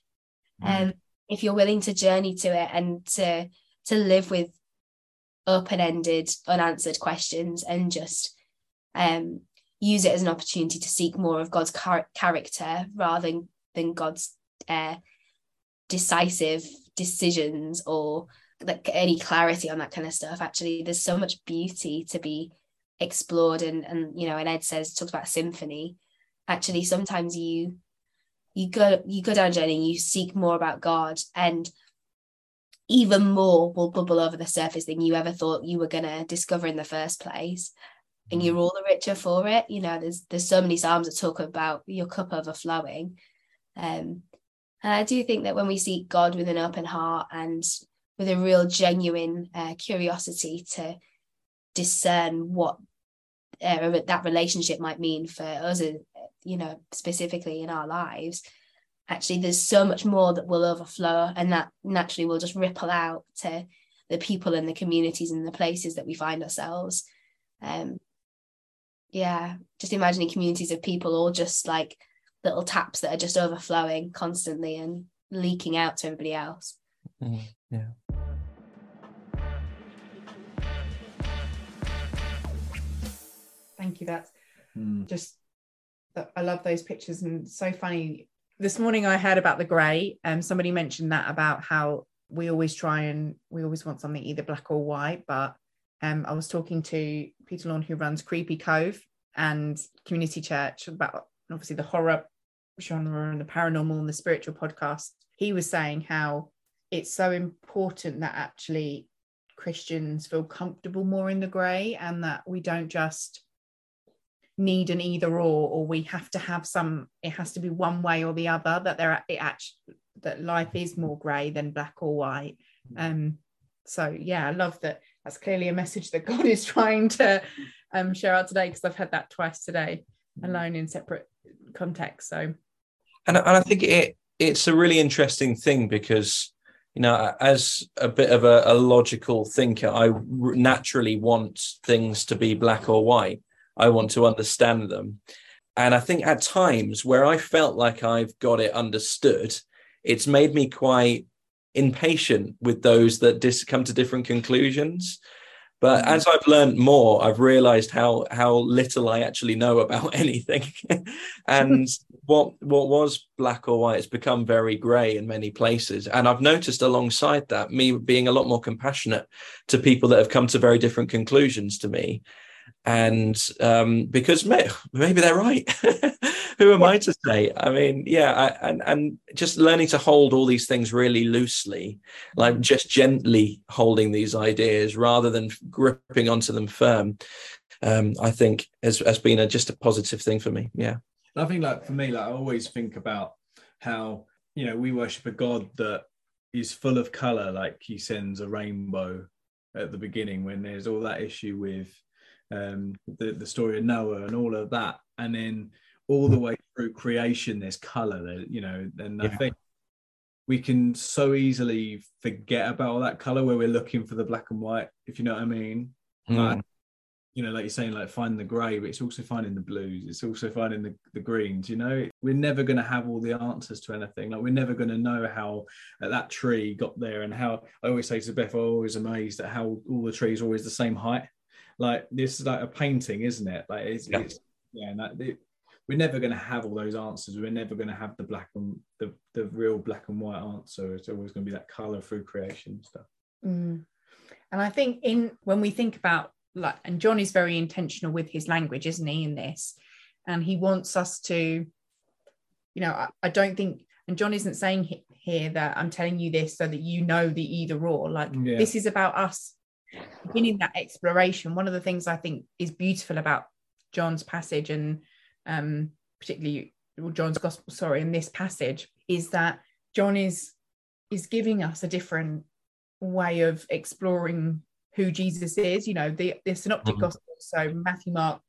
and mm. um, if you're willing to journey to it and to to live with open-ended unanswered questions and just um use it as an opportunity to seek more of God's char- character rather than, than God's uh, decisive decisions or like any clarity on that kind of stuff. Actually there's so much beauty to be explored and and you know and ed says talks about symphony. Actually sometimes you you go you go down a journey and you seek more about god and even more will bubble over the surface than you ever thought you were going to discover in the first place. And you're mm. all the richer for it. You know there's there's so many psalms that talk about your cup overflowing. Um and I do think that when we seek God with an open heart and with a real genuine uh, curiosity to discern what uh, that relationship might mean for us, uh, you know, specifically in our lives, actually there's so much more that will overflow and that naturally will just ripple out to the people and the communities and the places that we find ourselves. Um, yeah, just imagining communities of people all just like little taps that are just overflowing constantly and leaking out to everybody else. Mm, yeah. Thank you. That's mm. just, I love those pictures and so funny. This morning I heard about the grey. Um, somebody mentioned that about how we always try and we always want something either black or white. But um, I was talking to Peter Lawn who runs Creepy Cove and Community Church about obviously the horror genre and the paranormal and the spiritual podcast, he was saying how it's so important that actually Christians feel comfortable more in the grey and that we don't just need an either or or we have to have some it has to be one way or the other that there it actually that life is more grey than black or white. Um so yeah i love that that's clearly a message that god is trying to um share out today because i've had that twice today alone in separate contexts so. And and I think it it's a really interesting thing because you know as a bit of a, a logical thinker i naturally want things to be black or white. I want to understand them. And I think at times where I felt like I've got it understood, it's made me quite impatient with those that dis- come to different conclusions. But mm-hmm. as I've learned more, I've realized how how little I actually know about anything. and what what was black or white has become very grey in many places. And I've noticed alongside that, me being a lot more compassionate to people that have come to very different conclusions to me. And um, because may- maybe they're right. Who am I to say? I mean, yeah, I, and and just learning to hold all these things really loosely, like just gently holding these ideas rather than gripping onto them firm. Um, I think has has been a, just a positive thing for me. Yeah. I think, like for me, like I always think about how you know we worship a God that is full of color. Like He sends a rainbow at the beginning when there's all that issue with um, the the story of Noah and all of that, and then all the way through creation there's color you know and yeah. i think we can so easily forget about all that color where we're looking for the black and white if you know what i mean. Mm. like, you know like you're saying like find the gray but it's also finding the blues. It's also finding the, the greens you know? We're never going to have all the answers to anything. Like we're never going to know how that tree got there and how i always say to beth i'm always amazed at how all the trees are always the same height like this is like a painting isn't it like it's yeah, it's, yeah and that, it, we're never going to have all those answers. We're never going to have the black and the, the real black and white answer. It's always going to be that color through creation stuff. Mm. And I think in when we think about like, and John is very intentional with his language, isn't he? In this, and he wants us to, you know, I, I don't think, and John isn't saying here that I'm telling you this so that you know the either or. Like yeah. this is about us beginning that exploration. One of the things I think is beautiful about John's passage and um, particularly John's gospel, sorry, in this passage, is that John is is giving us a different way of exploring who Jesus is. You know, the the synoptic mm-hmm. gospel, so Matthew, Mark,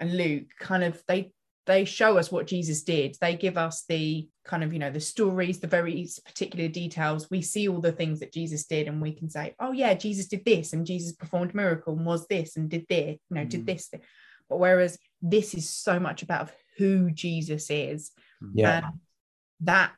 and Luke, kind of they they show us what Jesus did. They give us the kind of, you know, the stories, the very particular details. We see all the things that Jesus did, and we can say, oh, yeah, Jesus did this, and Jesus performed miracle and was this and did this, you know, mm-hmm. did this. thing." But whereas this is so much about who Jesus is. Yeah. And that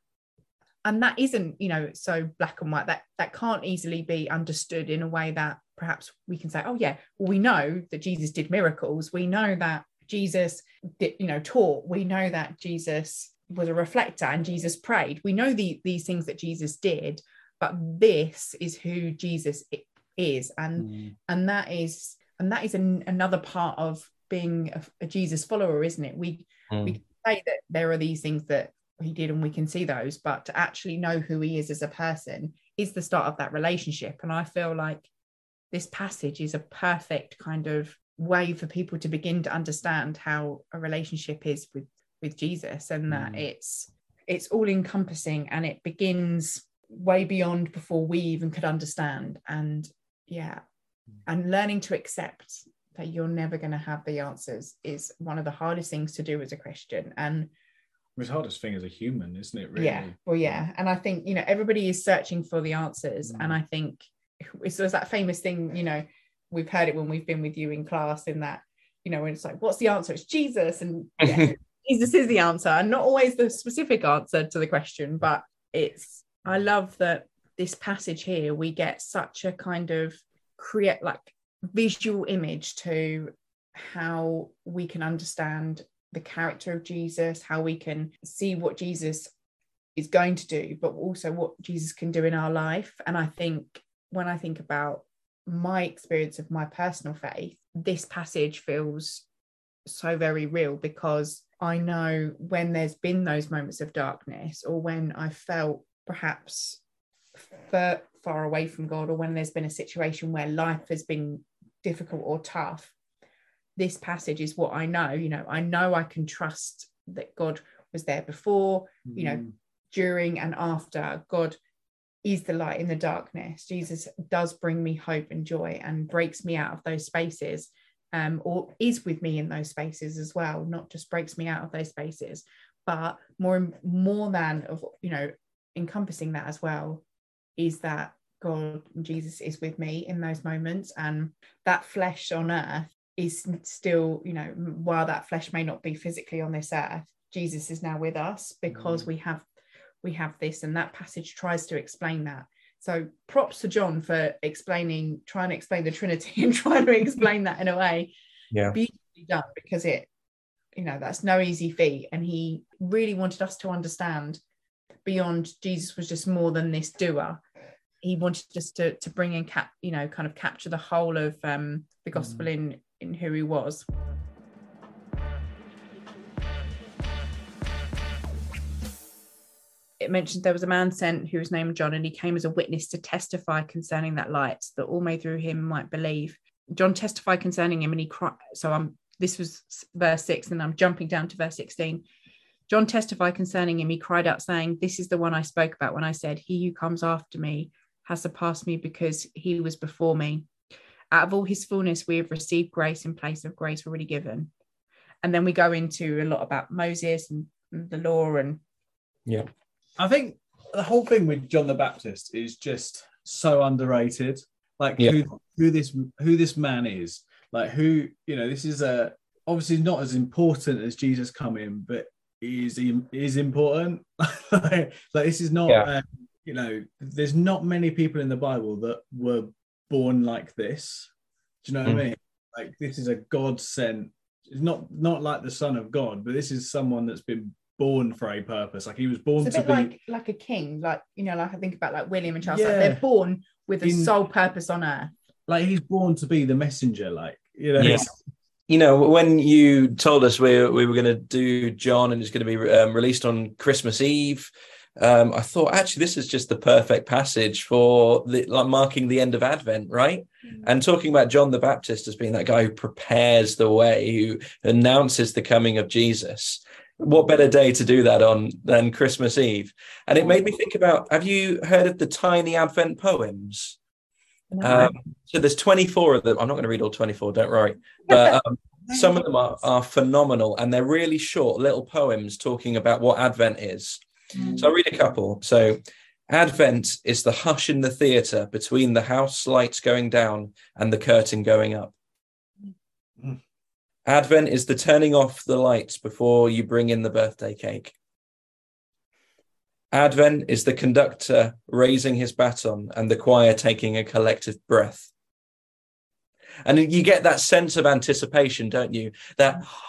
and that isn't, you know, so black and white. That that can't easily be understood in a way that perhaps we can say, oh yeah, well, we know that Jesus did miracles. We know that Jesus you know, taught. We know that Jesus was a reflector and Jesus prayed. We know the, these things that Jesus did, but this is who Jesus is, and mm. and that is and that is an, another part of being a, a Jesus follower, isn't it? We mm. we say that there are these things that he did and we can see those, but to actually know who he is as a person is the start of that relationship. And I feel like this passage is a perfect kind of way for people to begin to understand how a relationship is with with Jesus and that mm. it's it's all encompassing and it begins way beyond before we even could understand and yeah mm. and learning to accept that you're never going to have the answers is one of the hardest things to do as a Christian. And it's the hardest thing as a human, isn't it? Really? Yeah. Well, yeah. And I think, you know, everybody is searching for the answers. Mm. And I think it's, it's that famous thing, you know, we've heard it when we've been with you in class in that, you know, when it's like, what's the answer? It's Jesus. And yeah, Jesus is the answer. And not always the specific answer to the question, but it's, I love that this passage here, we get such a kind of create like visual image to how we can understand the character of Jesus, how we can see what Jesus is going to do, but also what Jesus can do in our life. And I think when I think about my experience of my personal faith, this passage feels so very real because I know when there's been those moments of darkness or when I felt perhaps far, far away from God or when there's been a situation where life has been difficult or tough, this passage is what I know. You know, I know I can trust that God was there before, mm. you know, mm. during and after. God is the light in the darkness. Jesus does bring me hope and joy and breaks me out of those spaces. Um, or is with me in those spaces as well, not just breaks me out of those spaces, but more more than of you know encompassing that as well is that God and Jesus is with me in those moments. And that flesh on earth is still, you know, while that flesh may not be physically on this earth, Jesus is now with us because mm. we have we have this, and that passage tries to explain that. So props to John for explaining, trying to explain the Trinity and trying to explain that in a way. Yeah. Beautifully done because it, you know, that's no easy feat. And he really wanted us to understand beyond Jesus was just more than this doer. He wanted us to to bring in cap, you know, kind of capture the whole of um the gospel mm. in in who he was. It mentioned there was a man sent who was named John, and he came as a witness to testify concerning that light, that all may through him might believe. John testified concerning him, and he cried. So I'm this was verse six, and I'm jumping down to verse 16. John testified concerning him. He cried out, saying, This is the one I spoke about when I said, He who comes after me has surpassed me because he was before me. Out of all his fullness, we have received grace in place of grace already given. And then we go into a lot about Moses and the law and yeah I think the whole thing with John the Baptist is just so underrated. Like yeah. who who this who this man is. Like who you know this is a obviously not as important as Jesus coming, but is is important. like, this is not. Yeah. Um, you know, there's not many people in the Bible that were born like this. Do you know what mm. I mean? Like this is a God sent. It's not not like the Son of God, but this is someone that's been born for a purpose. Like he was born it's a bit be like like a king. Like you know, like I think about like William and Charles. Yeah. Like they're born with a In, sole purpose on earth. Like he's born to be the messenger. Like you know. Yeah. You know, when you told us we, we were going to do John and it's going to be um, released on Christmas Eve, um, I thought actually this is just the perfect passage for the, like marking the end of Advent, right? Mm-hmm. And talking about John the Baptist as being that guy who prepares the way, who announces the coming of Jesus what better day to do that on than Christmas Eve? And it made me think about have you heard of the Tiny Advent poems? Um, so there's 24 of them. I'm not going to read all 24, don't worry. But um, some of them are, are phenomenal and they're really short little poems talking about what Advent is. Mm. So I'll read a couple. So Advent is the hush in the theatre between the house lights going down and the curtain going up. Advent is the turning off the lights before you bring in the birthday cake. Advent is the conductor raising his baton and the choir taking a collective breath. And you get that sense of anticipation, don't you? That oh,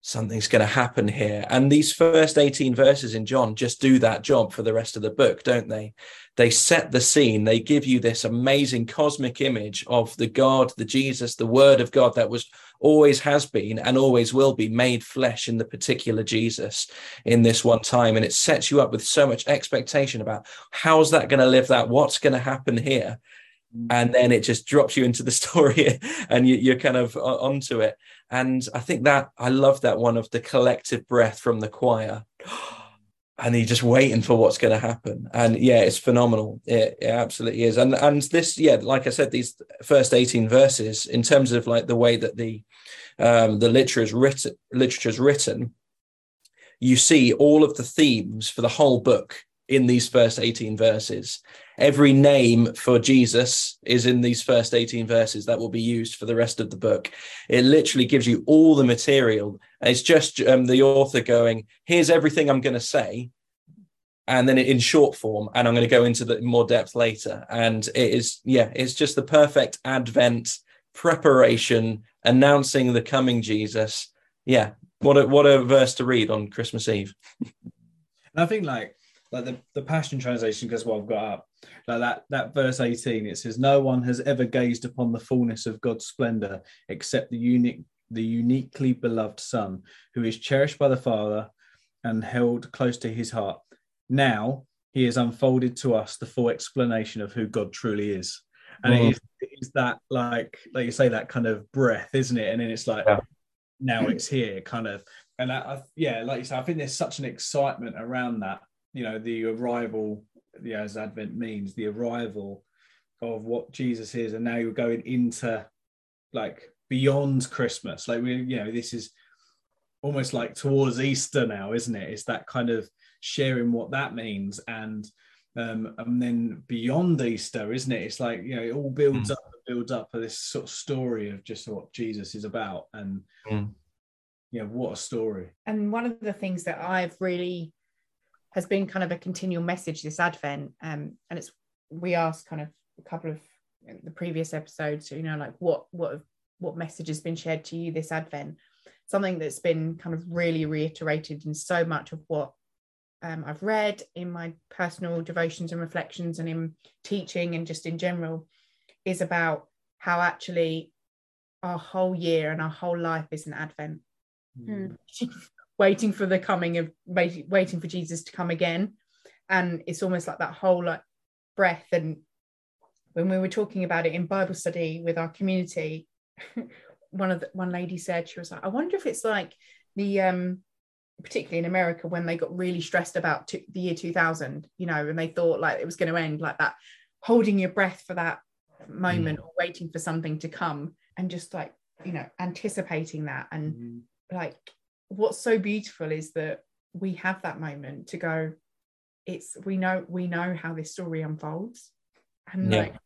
something's going to happen here. And these first 18 verses in John just do that job for the rest of the book, don't they? They set the scene. They give you this amazing cosmic image of the God, the Jesus, the Word of God that was always has been and always will be made flesh in the particular Jesus in this one time. And it sets you up with so much expectation about how's that going to live that? What's going to happen here? Mm. and then it just drops you into the story and you, are kind of onto it and i think that i love that one of the collective breath from the choir and you're just waiting for what's going to happen. And yeah it's phenomenal. It, it, absolutely is. And and this yeah like i said these first 18 verses in terms of like the way that the um the literature is written literature is written you see all of the themes for the whole book in these first 18 verses. Every name for Jesus is in these first 18 verses that will be used for the rest of the book. It literally gives you all the material. It's just um, the author going, here's everything I'm going to say. And then in short form, and I'm going to go into the more depth later. And it is, yeah, it's just the perfect Advent preparation, announcing the coming Jesus. Yeah, what a what a verse to read on Christmas Eve. and I think like like the, the Passion Translation, because what I've got up, like that that verse 18, it says, No one has ever gazed upon the fullness of God's splendor except the unique the uniquely beloved Son, who is cherished by the Father and held close to his heart. Now he has unfolded to us the full explanation of who God truly is. And mm. it, is, it is that like like you say, that kind of breath, isn't it? And then it's like yeah. now it's here, kind of. And I, yeah, like you say, I think there's such an excitement around that you know the arrival yeah as advent means the arrival of what jesus is and now you're going into like beyond christmas like we you know this is almost like towards easter now isn't it it's that kind of sharing what that means and Um, and then beyond Easter, isn't it? It's like you know, it all builds Mm. up, builds up for this sort of story of just what Jesus is about, and Mm. yeah, what a story. and one of the things that I've really has been kind of a continual message this Advent, um, and it's we asked kind of a couple of the previous episodes, you know, like what what what message has been shared to you this Advent. Something that's been kind of really reiterated in so much of what um, I've read in my personal devotions and reflections, and in teaching and just in general, is about how actually our whole year and our whole life is an Advent Hmm. waiting for the coming of wait- waiting for Jesus to come again. And it's almost like that whole like breath. And when we were talking about it in Bible study with our community, one of the one lady said she was like, I wonder if it's like the um particularly in America when they got really stressed about t- the year 2000, you know, and they thought like it was going to end like that, holding your breath for that moment or waiting for something to come and just like, you know, anticipating that and Mm. like what's so beautiful is that we have that moment to go it's we know we know how this story unfolds. And Yeah. like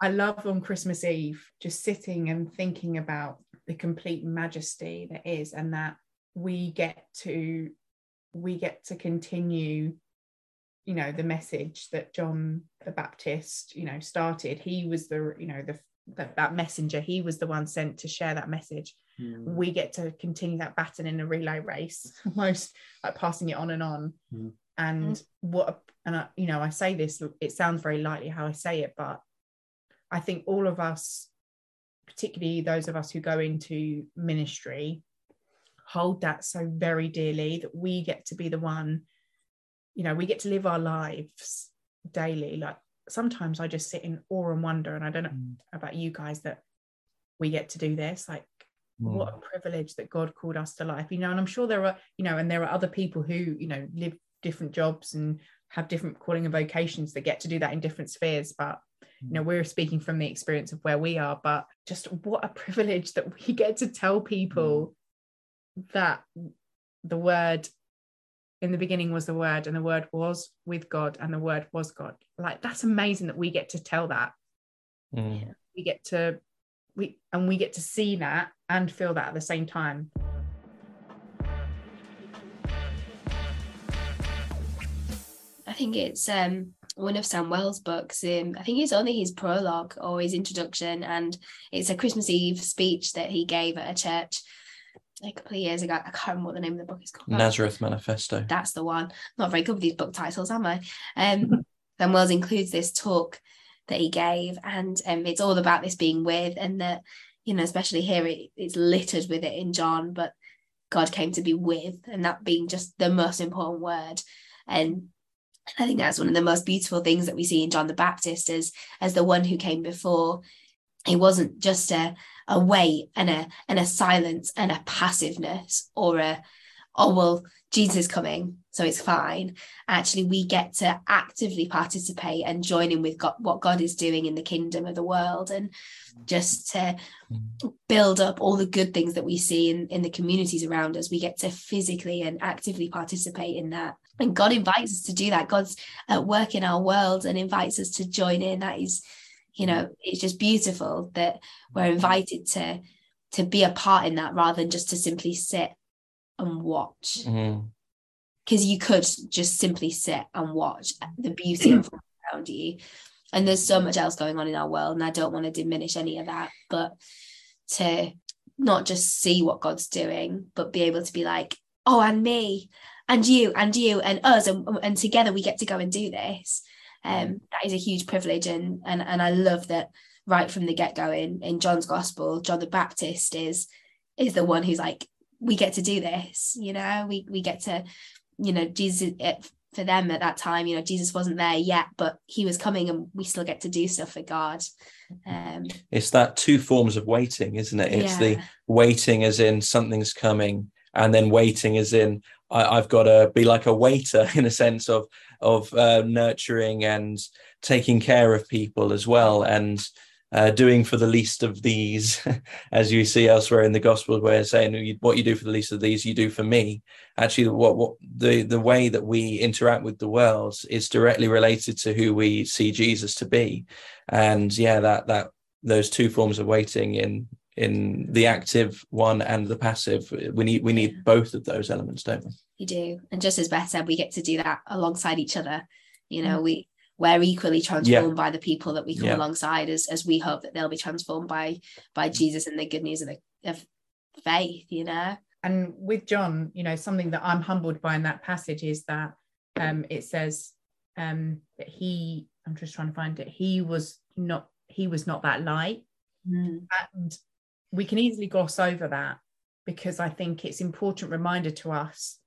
i love on christmas eve just sitting and thinking about the complete majesty that is and that we get to we get to continue you know the message that john the baptist you know started. He was the you know the that, that messenger. He was the one sent to share that message Mm. we get to continue that baton in a relay race almost like passing it on and on Mm. and what a- and I, you know i say this it sounds very lightly how i say it but i think all of us particularly those of us who go into ministry hold that so very dearly that we get to be the one you know we get to live our lives daily like sometimes i just sit in awe and wonder and i don't know Mm. about you guys that we get to do this like Mm. what a privilege that God called us to life, you know. And I'm sure there are, you know, and there are other people who, you know, live different jobs and have different calling and vocations that get to do that in different spheres. But, you know, we're speaking from the experience of where we are, but just what a privilege that we get to tell people that the word in the beginning was the word and the word was with God and the word was God. Like that's amazing that we get to tell that Mm. we get to we and we get to see that and feel that at the same time I think it's um one of Sam Wells' books. Um, I think it's only his prologue or his introduction, and it's a Christmas Eve speech that he gave at a church a couple of years ago. I can't remember what the name of the book is called. Nazareth Manifesto. That's the one. Not very good with these book titles, am I? Um, Sam Wells includes this talk that he gave, and um, it's all about this being with, and that you know, especially here, it, it's littered with it in John, but God came to be with, and that being just the most important word. And I think that's one of the most beautiful things that we see in John the Baptist as as the one who came before. He wasn't just a a wait and a and a silence and a passiveness or a oh well Jesus coming so it's fine. Actually, we get to actively participate and join in with God, what God is doing in the kingdom of the world and just to build up all the good things that we see in, in the communities around us. We get to physically and actively participate in that. And God invites us to do that. God's at work in our world and invites us to join in. That is, you know, it's just beautiful that we're invited to to be a part in that rather than just to simply sit and watch. Mm. Because you could just simply sit and watch the beauty around you. And there's so much else going on in our world, and I don't want to diminish any of that, but to not just see what God's doing, but be able to be like, oh, and me, and you, and you, and us, and, and together we get to go and do this. Um, that is a huge privilege, and and and I love that right from the get go in in John's Gospel, John the Baptist is is the one who's like, we get to do this, you know, we we get to, you know, Jesus it, for them at that time, you know, Jesus wasn't there yet, but he was coming, and we still get to do stuff for God. Um, It's that two forms of waiting, isn't it? It's the waiting as in something's coming, and then waiting as in I, I've got to be like a waiter in a sense of of uh, nurturing and taking care of people as well. And uh, doing for the least of these, as you see elsewhere in the Gospels, where it's saying what you do for the least of these, you do for me. Actually, what what the the way that we interact with the world is directly related to who we see Jesus to be, and yeah, that that those two forms of waiting in in the active one and the passive, we need we need both of those elements, don't we? You do, and just as Beth said, we get to do that alongside each other. You know, mm. we we're equally transformed yeah. by the people that we come yeah. alongside as, as we hope that they'll be transformed by by Jesus and the good news of, the, of faith you know and with John you know something that I'm humbled by in that passage is that um it says um that he I'm just trying to find it he was not he was not that light mm. and we can easily gloss over that because I think it's important reminder to us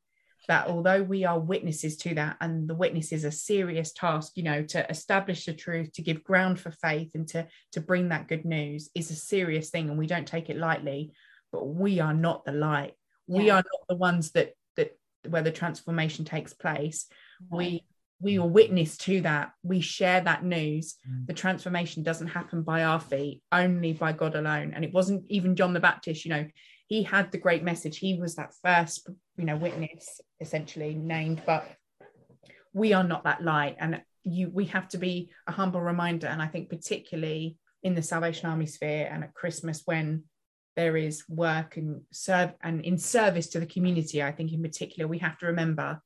that although we are witnesses to that and the witness is a serious task you know to establish the truth to give ground for faith and to to bring that good news is a serious thing and we don't take it lightly but we are not the light yeah. we are not the ones that that where the transformation takes place right. we we are witness to that we share that news mm. the transformation doesn't happen by our feet only by god alone and it wasn't even john the baptist you know he had the great message. He was that first you know witness essentially named but we are not that light. And you we have to be a humble reminder. And i think particularly in the salvation army sphere and at christmas when there is work and serve and in service to the community i think in particular we have to remember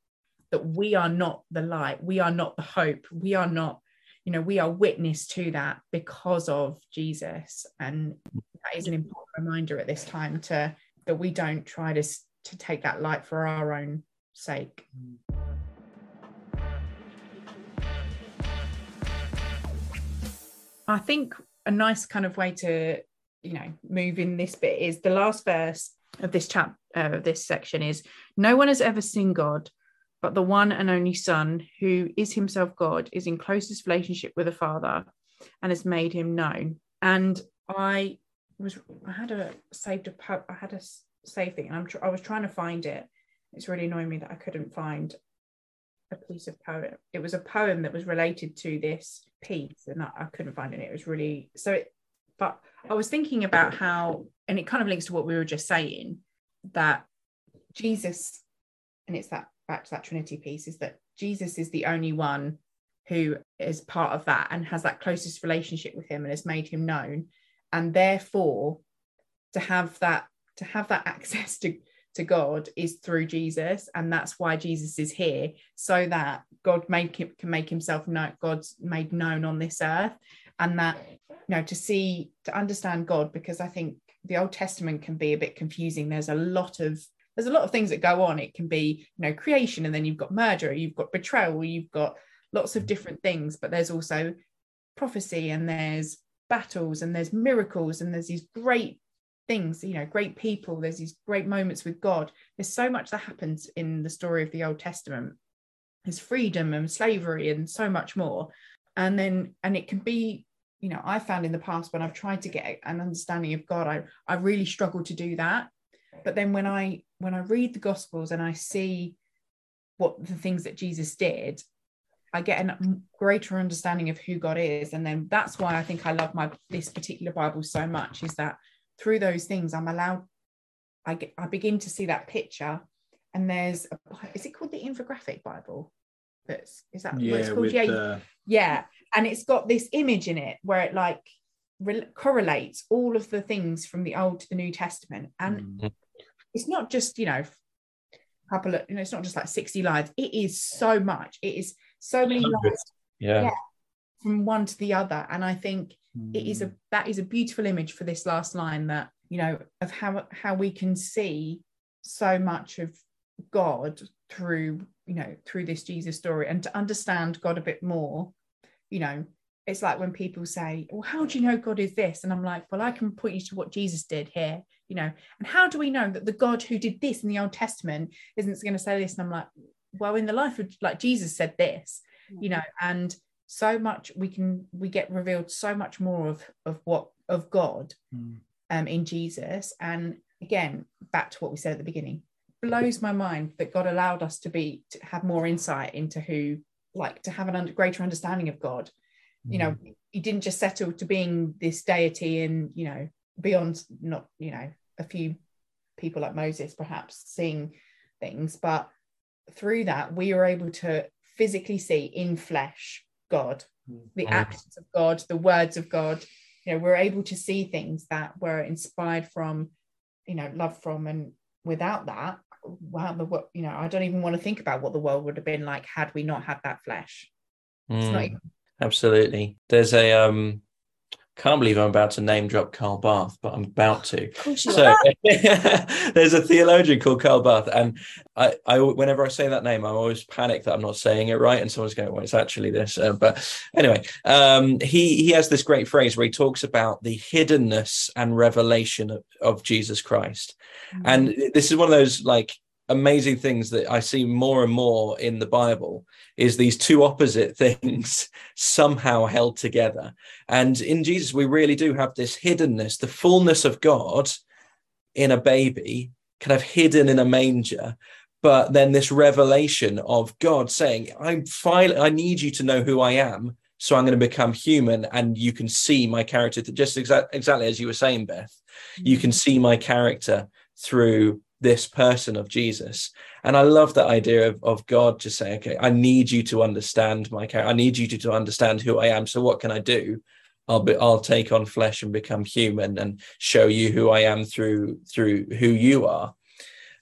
that we are not the light. We are not the hope. We are not you know we are witness to that because of jesus and that is an important reminder at this time to that we don't try to to take that light for our own sake. I think a nice kind of way to, you know, move in this bit is the last verse of this chap uh, of this section is no one has ever seen God, but the one and only Son, who is himself God, is in closest relationship with the Father and has made him known. And I was I had a saved a po- I had a save thing and I'm tr- I was trying to find it it's really annoying me that I couldn't find a piece of poem. It was a poem that was related to this piece, and I, I couldn't find it. It was really so. It, but I was thinking about how, and it kind of links to what we were just saying, that Jesus, and it's that back to that Trinity piece, is that Jesus is the only one who is part of that and has that closest relationship with him and has made him known, and therefore to have that to have that access to to God is through Jesus, and that's why Jesus is here, so that God make him, can make Himself known. God's made known on this earth, and that you know to see to understand God, because I think the Old Testament can be a bit confusing. There's a lot of there's a lot of things that go on. It can be you know creation, and then you've got murder, you've got betrayal, you've got lots of mm. different things, but there's also prophecy, and there's battles, and there's miracles, and there's these great things you know great people there's these great moments with god. There's so much that happens in the story of the old testament. There's freedom and slavery and so much more. And then and it can be you know i found in the past when i've tried to get an understanding of god i i really struggle to do that but then when i when i read the gospels and i see what the things that jesus did I get a greater understanding of who God is, and then that's why I think I love my this particular Bible so much. Is that through those things, I'm allowed, I, get, I begin to see that picture. And there's, a, is it called the infographic Bible? That's, is that yeah, what it's called? With, yeah. Uh... Yeah. And it's got this image in it where it like re- correlates all of the things from the Old to the New Testament. And mm-hmm. It's not just, you know, couple of, you know, it's not just like 60 lives. It is so much. It is so many lives. Yeah. yeah. From one to the other. And I think it is a mm. that is a beautiful image for this last line that you know of how how we can see so much of god through you know through this jesus story and to understand god a bit more you know it's like when people say well how do you know god is this and i'm like well i can point you to what jesus did here you know and how do we know that the god who did this in the old testament isn't going to say this and i'm like well in the life of like jesus said this you know and so much we can we get revealed so much more of of what of god mm. um in jesus and again back to what we said at the beginning blows my mind that god allowed us to be to have more insight into who like to have an under, greater understanding of god mm. you know hmm. he didn't just settle to being this deity and you know beyond not you know a few people like Moses perhaps seeing things but through that we were able to physically see in flesh God the Mm. actions of God the words of God you know we're able to see things that were inspired from you know love from and without that wow the wo- you know I don't even want to think about what the world would have been like had we not had that flesh it's not Mm, even absolutely. There's a um can't believe I'm about to name drop Karl Barth, but I'm about to. Of So there's a theologian called Karl Barth, and I, I, whenever I say that name, I always panic that I'm not saying it right, and someone's going, "Well, it's actually this." Uh, but anyway, um, he he has this great phrase where he talks about the hiddenness and revelation of, of Jesus Christ, and this is one of those like amazing things that I see more and more in the Bible is these two opposite things somehow held together. And in Jesus, we really do have this hiddenness, the fullness of God in a baby, kind of hidden in a manger. But then this revelation of God saying, I'm fine, I need you to know who I am. So I'm going to become human, and you can see my character just exa- exactly as you were saying, Beth. You mm-hmm. can see my character through this person of Jesus. And I love that idea of, of God just saying, okay, I need you to understand my character. I need you to, to understand who I am. So what can I do? I'll be, I'll take on flesh and become human and show you who I am through through who you are.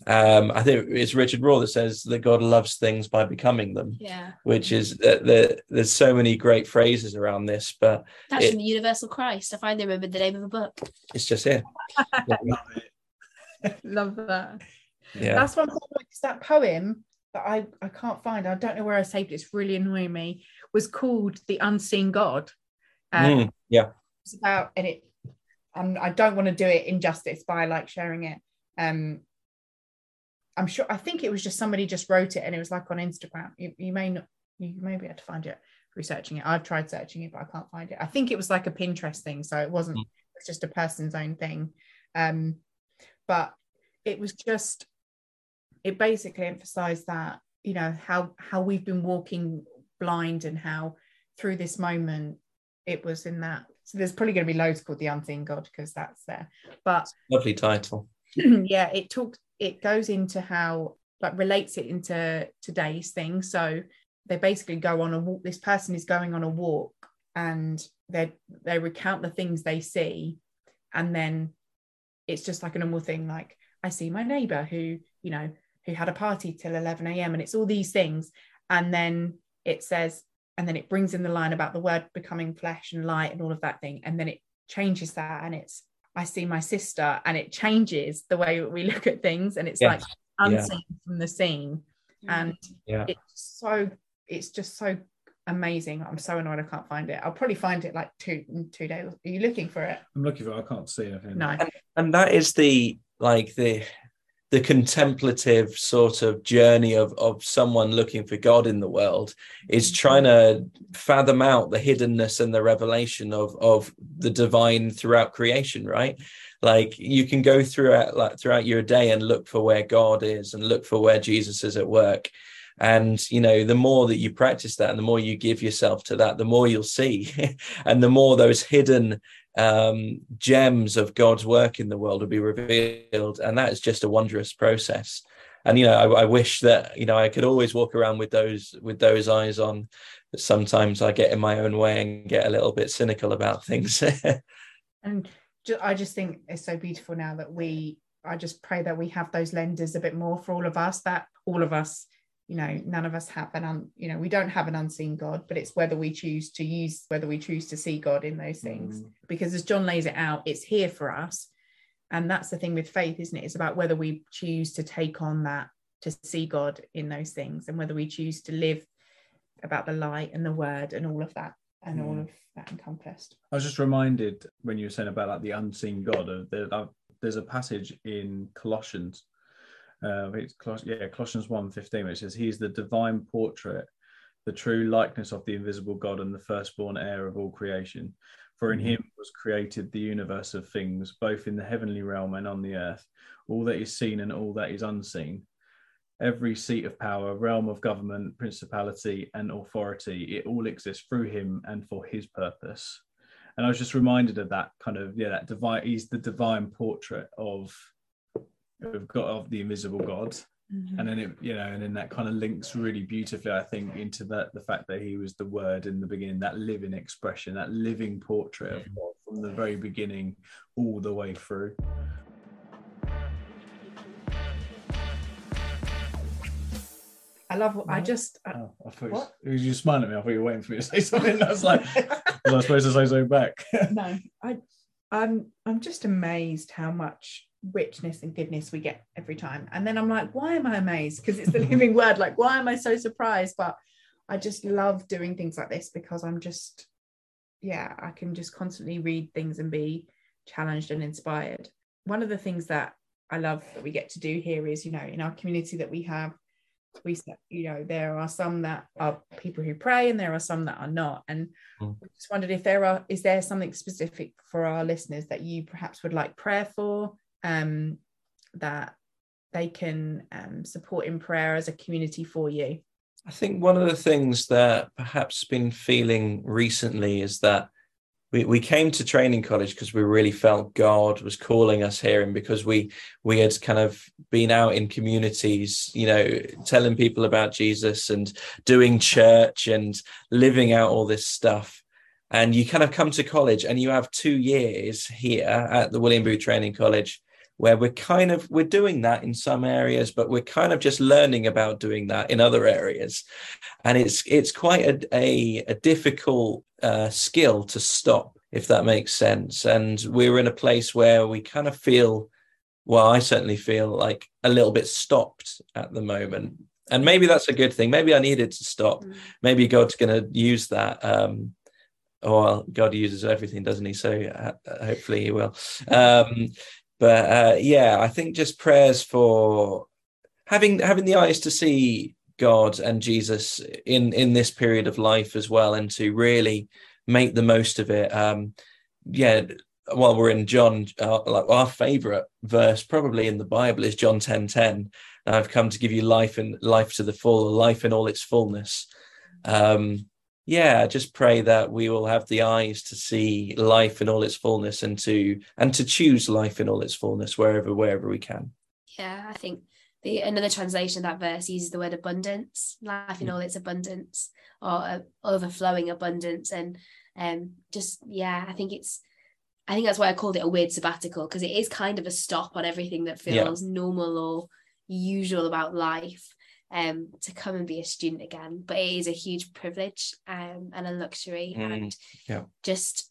Um, I think it's Richard Rohr that says that God loves things by becoming them, Yeah. which is that the, there's so many great phrases around this, but That's It- from the Universal Christ. I finally remembered the name of a book. it's just here. Love that Yeah. That's one because that poem that I, I can't find, I don't know where I saved it, it's really annoying me, was called The Unseen God. Um, Mm, yeah. It's about, and it, um, I don't want to do it injustice by like sharing it. Um, I'm sure, I think it was just somebody just wrote it and it was like on Instagram. You, you may not, you may be able to find it researching it. I've tried searching it, but I can't find it. I think it was like a Pinterest thing. So it wasn't, Mm. it was just a person's own thing. Um, but it was just it basically emphasized that you know how how we've been walking blind and how through this moment it was in that so there's probably going to be loads called the unseen god because that's there but Lovely title. yeah it talks it goes into how like relates it into today's thing so they basically go on a walk this person is going on a walk and they they recount the things they see and then it's just like a normal thing like i see my neighbor who you know who had a party till 11 a.m and it's all these things. And then it says and then it brings in the line about the word becoming flesh and light and all of that thing. And then it changes that and it's i see my sister and it changes the way we look at things. And it's Yes. like unseen from the scene. Mm. And Yeah. it's so it's just so amazing. I'm so annoyed i can't find it. I'll probably find it like two in two days. Are you looking for it? I'm looking for. it. I can't see anything. no. And that is the like the the contemplative sort of journey of of someone looking for god in the world is mm-hmm. trying to fathom out the hiddenness and the revelation of of the divine throughout creation right? Like you can go throughout like throughout your day and look for where god is and look for where jesus is at work and you know the more that you practice that and the more you give yourself to that the more you'll see and the more those hidden um, gems of God's work in the world will be revealed, and that is just a wondrous process. And you know, I, I wish that you know I could always walk around with those with those eyes on. But sometimes I get in my own way and get a little bit cynical about things. and i just think it's so beautiful now that we i just pray that we have those lenses a bit more for all of us that all of us you know none of us have an un, you know we don't have an unseen god but it's whether we choose to use whether we choose to see god in those things Mm. because as john lays it out it's here for us and that's the thing with faith isn't it it's about whether we choose to take on that to see god in those things and whether we choose to live about the light and the word and all of that and all Mm. of that encompassed I was just reminded when you were saying about like the unseen God. Of uh, there's a passage in Colossians. Uh, it's Coloss- yeah, Colossians 1.15, which says, "He is the divine portrait, the true likeness of the invisible God, and the firstborn heir of all creation. For in Mhm. Him was created the universe of things, both in the heavenly realm and on the earth. All that is seen and all that is unseen, every seat of power, realm of government, principality, and authority. It all exists through him and for his purpose. And I was just reminded of that kind of, yeah, that divine, he's the divine portrait of, of God, of the invisible God. Mm-hmm. And then it, you know, and then that kind of links really beautifully, I think, into that the fact that he was the word in the beginning, that living expression, that living portrait of God from the very beginning all the way through. I love. I just. I, oh, I thought what? You, you smiling at me. I thought you were waiting for me to say something. I was like, was I supposed to say something back? no, I, I'm. I'm just amazed how much richness and goodness we get every time. And then I'm like, why am I amazed? Because it's the living word. Like, why am I so surprised? But I just love doing things like this because I'm just, yeah, I can just constantly read things and be challenged and inspired. One of the things that I love that we get to do here is, you know, in our community that we have we you know there are some that are people who pray and there are some that are not and mm. just wondered if there are is there something specific for our listeners that you perhaps would like prayer for um that they can um, support in prayer as a community for you i think one of the things that perhaps been feeling recently is that we, we came to training college because we really felt God was calling us here and because we we had kind of been out in communities, you know, telling people about Jesus and doing church and living out all this stuff. And you kind of come to college and you have two years here at the William Booth Training College where we're kind of we're doing that in some areas but we're kind of just learning about doing that in other areas. And it's it's quite a a, a difficult uh, skill to stop if that makes sense. And we're in a place where we kind of feel well i certainly feel like a little bit stopped at the moment. And maybe that's a good thing. Maybe i needed to stop. Mm. maybe god's going to use that um well god uses everything doesn't he? So uh, hopefully he will. Um but uh, yeah, I think just prayers for having having the eyes to see God and Jesus in in this period of life as well, and to really make the most of it. Um, yeah, while we're in John, uh, like our favorite verse probably in the Bible is John ten ten. I've come to give you life and life to the full, life in all its fullness. Um, yeah just pray that we will have the eyes to see life in all its fullness and to and to choose life in all its fullness wherever wherever we can. Yeah i think the another translation of that verse uses the word abundance life in all its abundance or uh, overflowing abundance. And um just yeah i think it's i think that's why i called it a weird sabbatical because it is kind of a stop on everything that feels yeah. normal or usual about life um, to come and be a student again. But it is a huge privilege um, and a luxury, mm, and yeah. just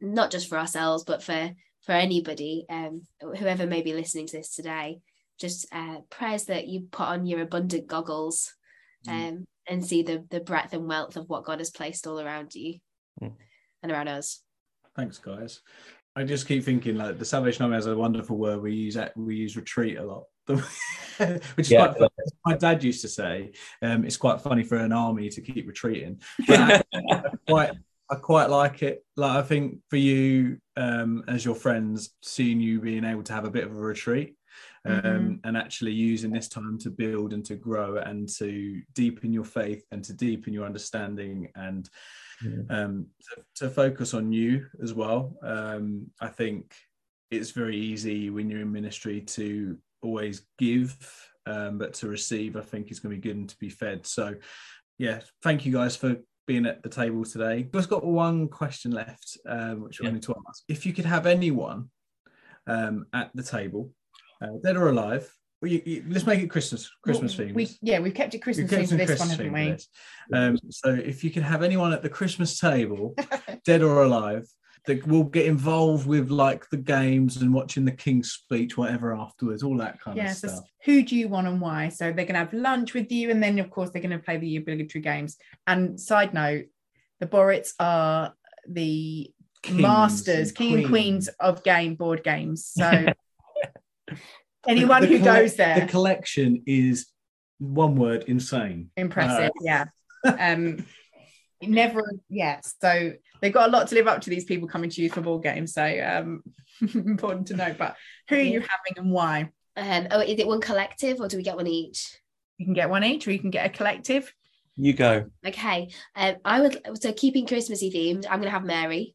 not just for ourselves, but for for anybody, um, whoever may be listening to this today. Just uh, prayers that you put on your abundant goggles mm. um, and see the the breadth and wealth of what God has placed all around you mm. and around us. Thanks, guys. I just keep thinking like the Salvation Army has a wonderful word. We use we use retreat a lot, which is yeah. quite my dad used to say. Um, it's quite funny for an army to keep retreating. But I, quite I quite like it. Like I think for you um, as your friends, seeing you being able to have a bit of a retreat. Um, mm-hmm. and actually using this time to build and to grow and to deepen your faith and to deepen your understanding and um, to, to, focus on you as well. Um, I think it's very easy when you're in ministry to always give, um, but to receive, I think is going to be good and to be fed. So, yeah, thank you guys for being at the table today. We've just got one question left, um, which yeah. I need to ask. If you could have anyone um, at the table, uh, dead or alive, well, you, you, let's make it Christmas Christmas well, We yeah, we've kept it Christmas theme for this Christmas one, haven't we? Um, so if you could have anyone at the Christmas table, dead or alive, that will get involved with like the games and watching the King's speech, whatever afterwards, all that kind yeah, of stuff. So who do you want and why? So they're gonna have lunch with you, and then of course they're gonna play the obligatory games. And side note, the Borits are the Kings masters, king queens. and queens of game board games. So anyone the, the who coll- goes there. The collection is one word insane. Impressive, uh, yeah. Um, never, yeah. So they've got a lot to live up to these people coming to you for ball games. So um, important to know. But who are you having and why? Um, oh, is it one collective or do we get one each? You can get one each, or you can get a collective. You go. Okay. Um, I would so keeping Christmassy themed. I'm gonna have Mary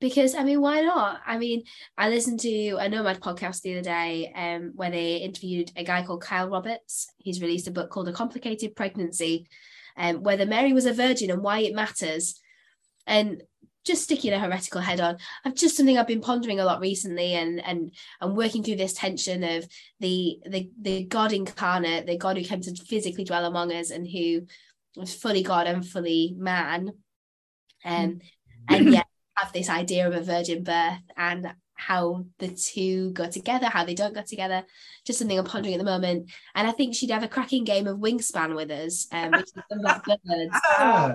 because I mean, why not? I mean, I listened to a Nomad podcast the other day, um, where they interviewed a guy called Kyle Roberts. He's released a book called A Complicated Pregnancy, um, whether Mary was a virgin and why it matters. And just sticking a heretical head on. I've just something I've been pondering a lot recently, and and and working through this tension of the the the God incarnate, the God who came to physically dwell among us, and who was fully God and fully man, um, and yet have this idea of a virgin birth and how the two go together, how they don't go together. Just something I'm pondering at the moment. And I think she'd have a cracking game of wingspan with us, um, which is about birds. Ah,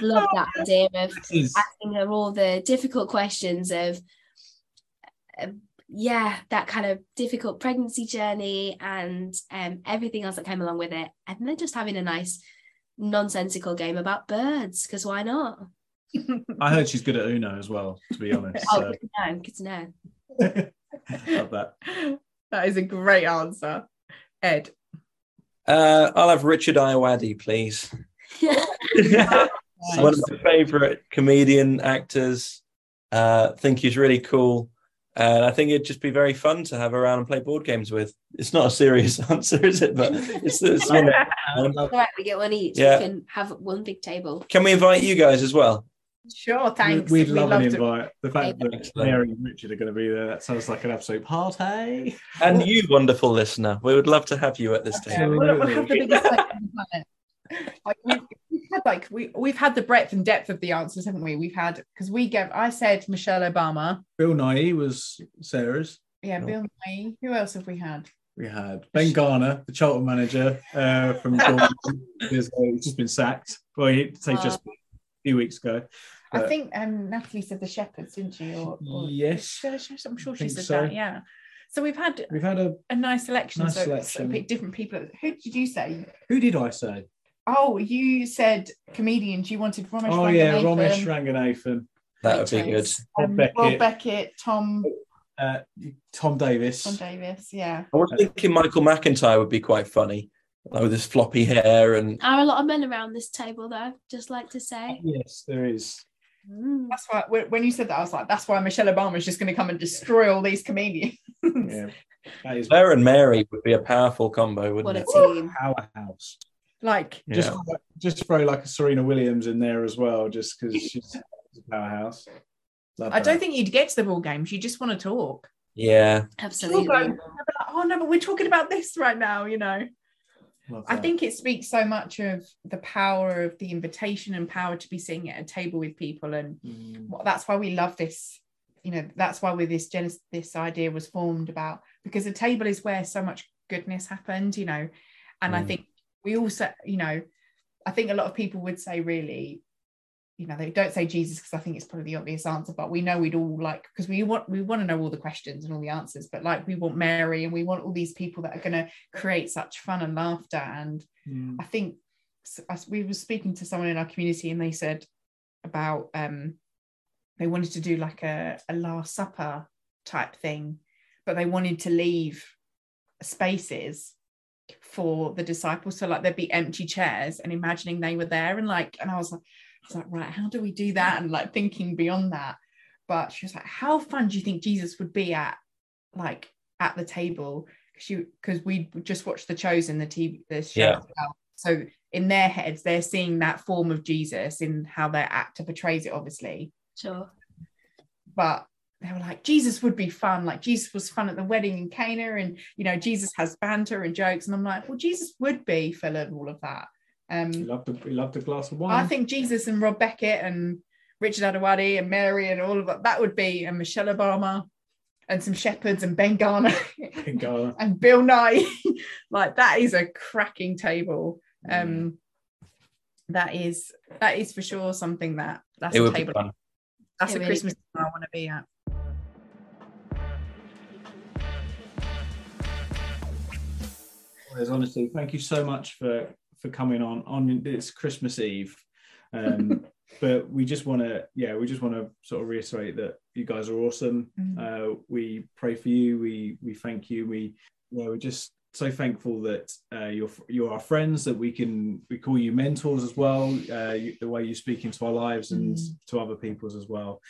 Love that idea of asking her all the difficult questions of um, yeah that kind of difficult pregnancy journey and um, everything else that came along with it and then just having a nice nonsensical game about birds because why not I heard she's good at Uno as well, to be honest. oh So good to know good to know love that. That is a great answer, Ed. Uh, I'll have Richard Ayoade, please. One of my favorite comedian actors. Uh, think he's really cool. And I think it'd just be very fun to have around and play board games with. It's not a serious answer, is it? But it's, it's one that- I all right we get one each Yeah. we can have one big table Can we invite you guys as well? Sure, thanks. We'd We'd love an to- invite. The fact that Excellent. Mary and Richard are going to be there, that sounds like an absolute party. And you, wonderful listener, we would love to have you at this Yeah, table. we'll, we'll have the biggest table on the planet. Like we've, we've had like we we've had the breadth and depth of the answers, haven't we? We've had because we gave I said Michelle Obama, Bill Nye was Sarah's. yeah, No. Bill Nye. Who else have we had? We had Ben Garner, the Charlton manager uh, from Dortmund. He's uh, just been sacked. Well, he say just a few weeks ago. I Uh, think um, Natalie said the Shepherds, didn't she? Or, or Yes. I'm sure she said so. that. Yeah. So we've had We've had a. a nice selection. Nice so, so selection. pick different people. Who did you say? Who did I say? Oh, you said comedians. You wanted Romesh Oh yeah, Romesh Ranganathan, Ranganathan, That would be good. choice. Rob um, Beckett. Rob Beckett, Tom uh, Tom Davis. Tom Davis. Yeah. I was thinking Michael McIntyre would be quite funny, like with his floppy hair and are a lot of men around this table though just like to say Yes, there is. Mm. That's why when when you said that, I was like, that's why Michelle Obama is just going to come and destroy all these comedians. Yeah, that is Claire and Mary would be a powerful combo, wouldn't a it? team powerhouse. like, Just Yeah. just throw like a Serena Williams in there as well, just because she's a powerhouse. Love I don't think you'd get to the ball games. You just want to talk. Yeah. absolutely You'll go, like, oh no, but we're talking about this right now. You know. I think it speaks so much of the power of the invitation and power to be sitting at a table with people, and Mm, that's why we love this. You know, that's why we this gen- this idea was formed about because the table is where so much goodness happened. You know, and I Mm. think we also, you know, I think a lot of people would say really. You know, they don't say Jesus because I think it's probably the obvious answer, but we know we'd all like because we want we want to know all the questions and all the answers, but like we want Mary and we want all these people that are going to create such fun and laughter and mm, I think as we were speaking to someone in our community and they said about um they wanted to do like a, a last supper type thing but they wanted to leave spaces for the disciples so like there'd be empty chairs and imagining they were there and like and I was like I was like right how do we do that? And like thinking beyond that. But she was like how fun do you think Jesus would be at like at the table? She because we just watched the chosen the TV the show Yeah. as well. so in their heads they're seeing that form of Jesus in how their actor portrays it obviously. Sure. But they were like Jesus would be fun. Like Jesus was fun at the wedding in Cana and you know Jesus has banter and jokes. And I'm like well Jesus would be full of all of that um we loved a, we loved a glass of wine. I think Jesus and Rob Beckett and Richard Ayoade and Mary and all of that that would be and Michelle Obama and some shepherds and Ben Garner Think, uh, and Bill Nye. like that is a cracking table. Um that is that is for sure something that that's It a would be table. fun. That's It a really Christmas I want to be at. Honestly, thank you so much for for coming on on it's Christmas Eve. Um, but we just want to, yeah, we just want to sort of reiterate that you guys are awesome. Mm. Uh, we pray for you. We we thank you. We yeah, we're just so thankful that uh, you're you're our friends. That we can we call you mentors as well. Uh, you, the way you speak into our lives and Mm. to other people's as well.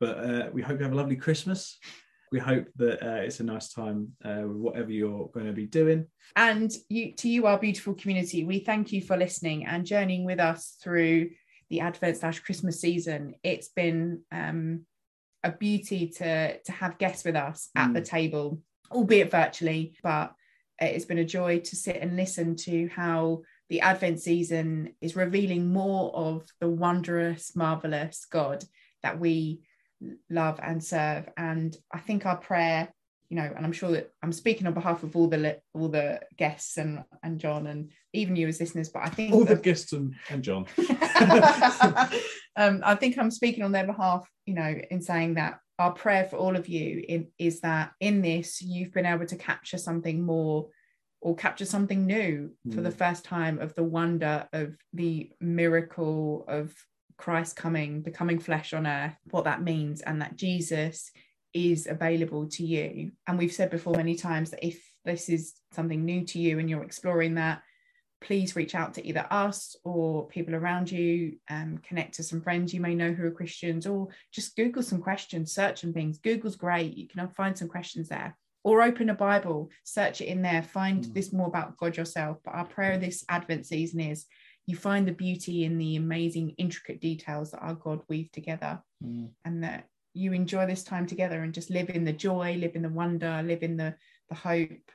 But uh, we hope you have a lovely Christmas. We hope that uh, it's a nice time uh, with whatever you're going to be doing. And you, to you, our beautiful community, we thank you for listening and journeying with us through the Advent slash Christmas season. It's been um, a beauty to to have guests with us at Mm. the table, albeit virtually, but it's been a joy to sit and listen to how the Advent season is revealing more of the wondrous, marvelous God that we love and serve. And I think our prayer you know, and I'm sure that I'm speaking on behalf of all the all the guests and and John and even you as listeners, but I think All the guests and, and John. um, I think I'm speaking on their behalf, you know, in saying that our prayer for all of you in, is that in this you've been able to capture something more or capture something new for Mm. the first time of the wonder of the miracle of Christ coming, becoming flesh on earth, what that means, and that Jesus is available to you. And we've said before many times that if this is something new to you and you're exploring that, please reach out to either us or people around you, um, connect to some friends you may know who are Christians, or just Google some questions, search some things. Google's great. You can find some questions there. Or open a Bible, search it in there, find Mm. this more about God yourself. But our prayer this Advent season is you find the beauty in the amazing, intricate details that our God weaved together Mm. and that you enjoy this time together and just live in the joy, live in the wonder, live in the the hope,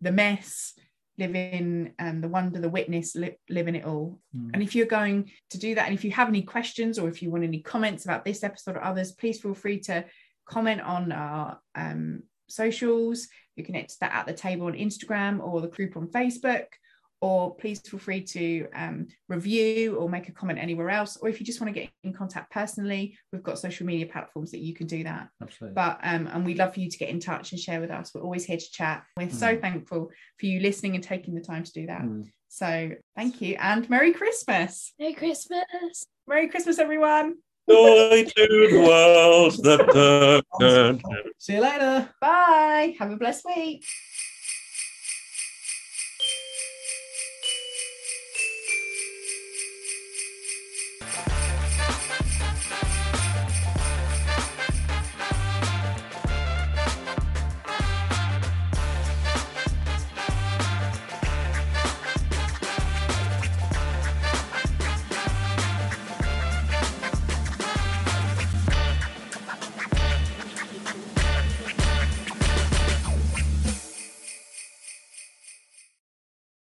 the mess, live in um, the wonder, the witness, li- live in it all. Mm. And if you're going to do that, and if you have any questions or if you want any comments about this episode or others, please feel free to comment on our um, socials. You connect to that at the table on Instagram or the group on Facebook. Or please feel free to um, review or make a comment anywhere else. Or if you just want to get in contact personally, we've got social media platforms that you can do that Absolutely. but um and we'd love for you to get in touch and share with us we're always here to chat we're so Mm. thankful for you listening and taking the time to do that Mm. so thank you and merry christmas Merry Christmas. merry christmas everyone Joy to the world. The, the, See you later. bye have a blessed week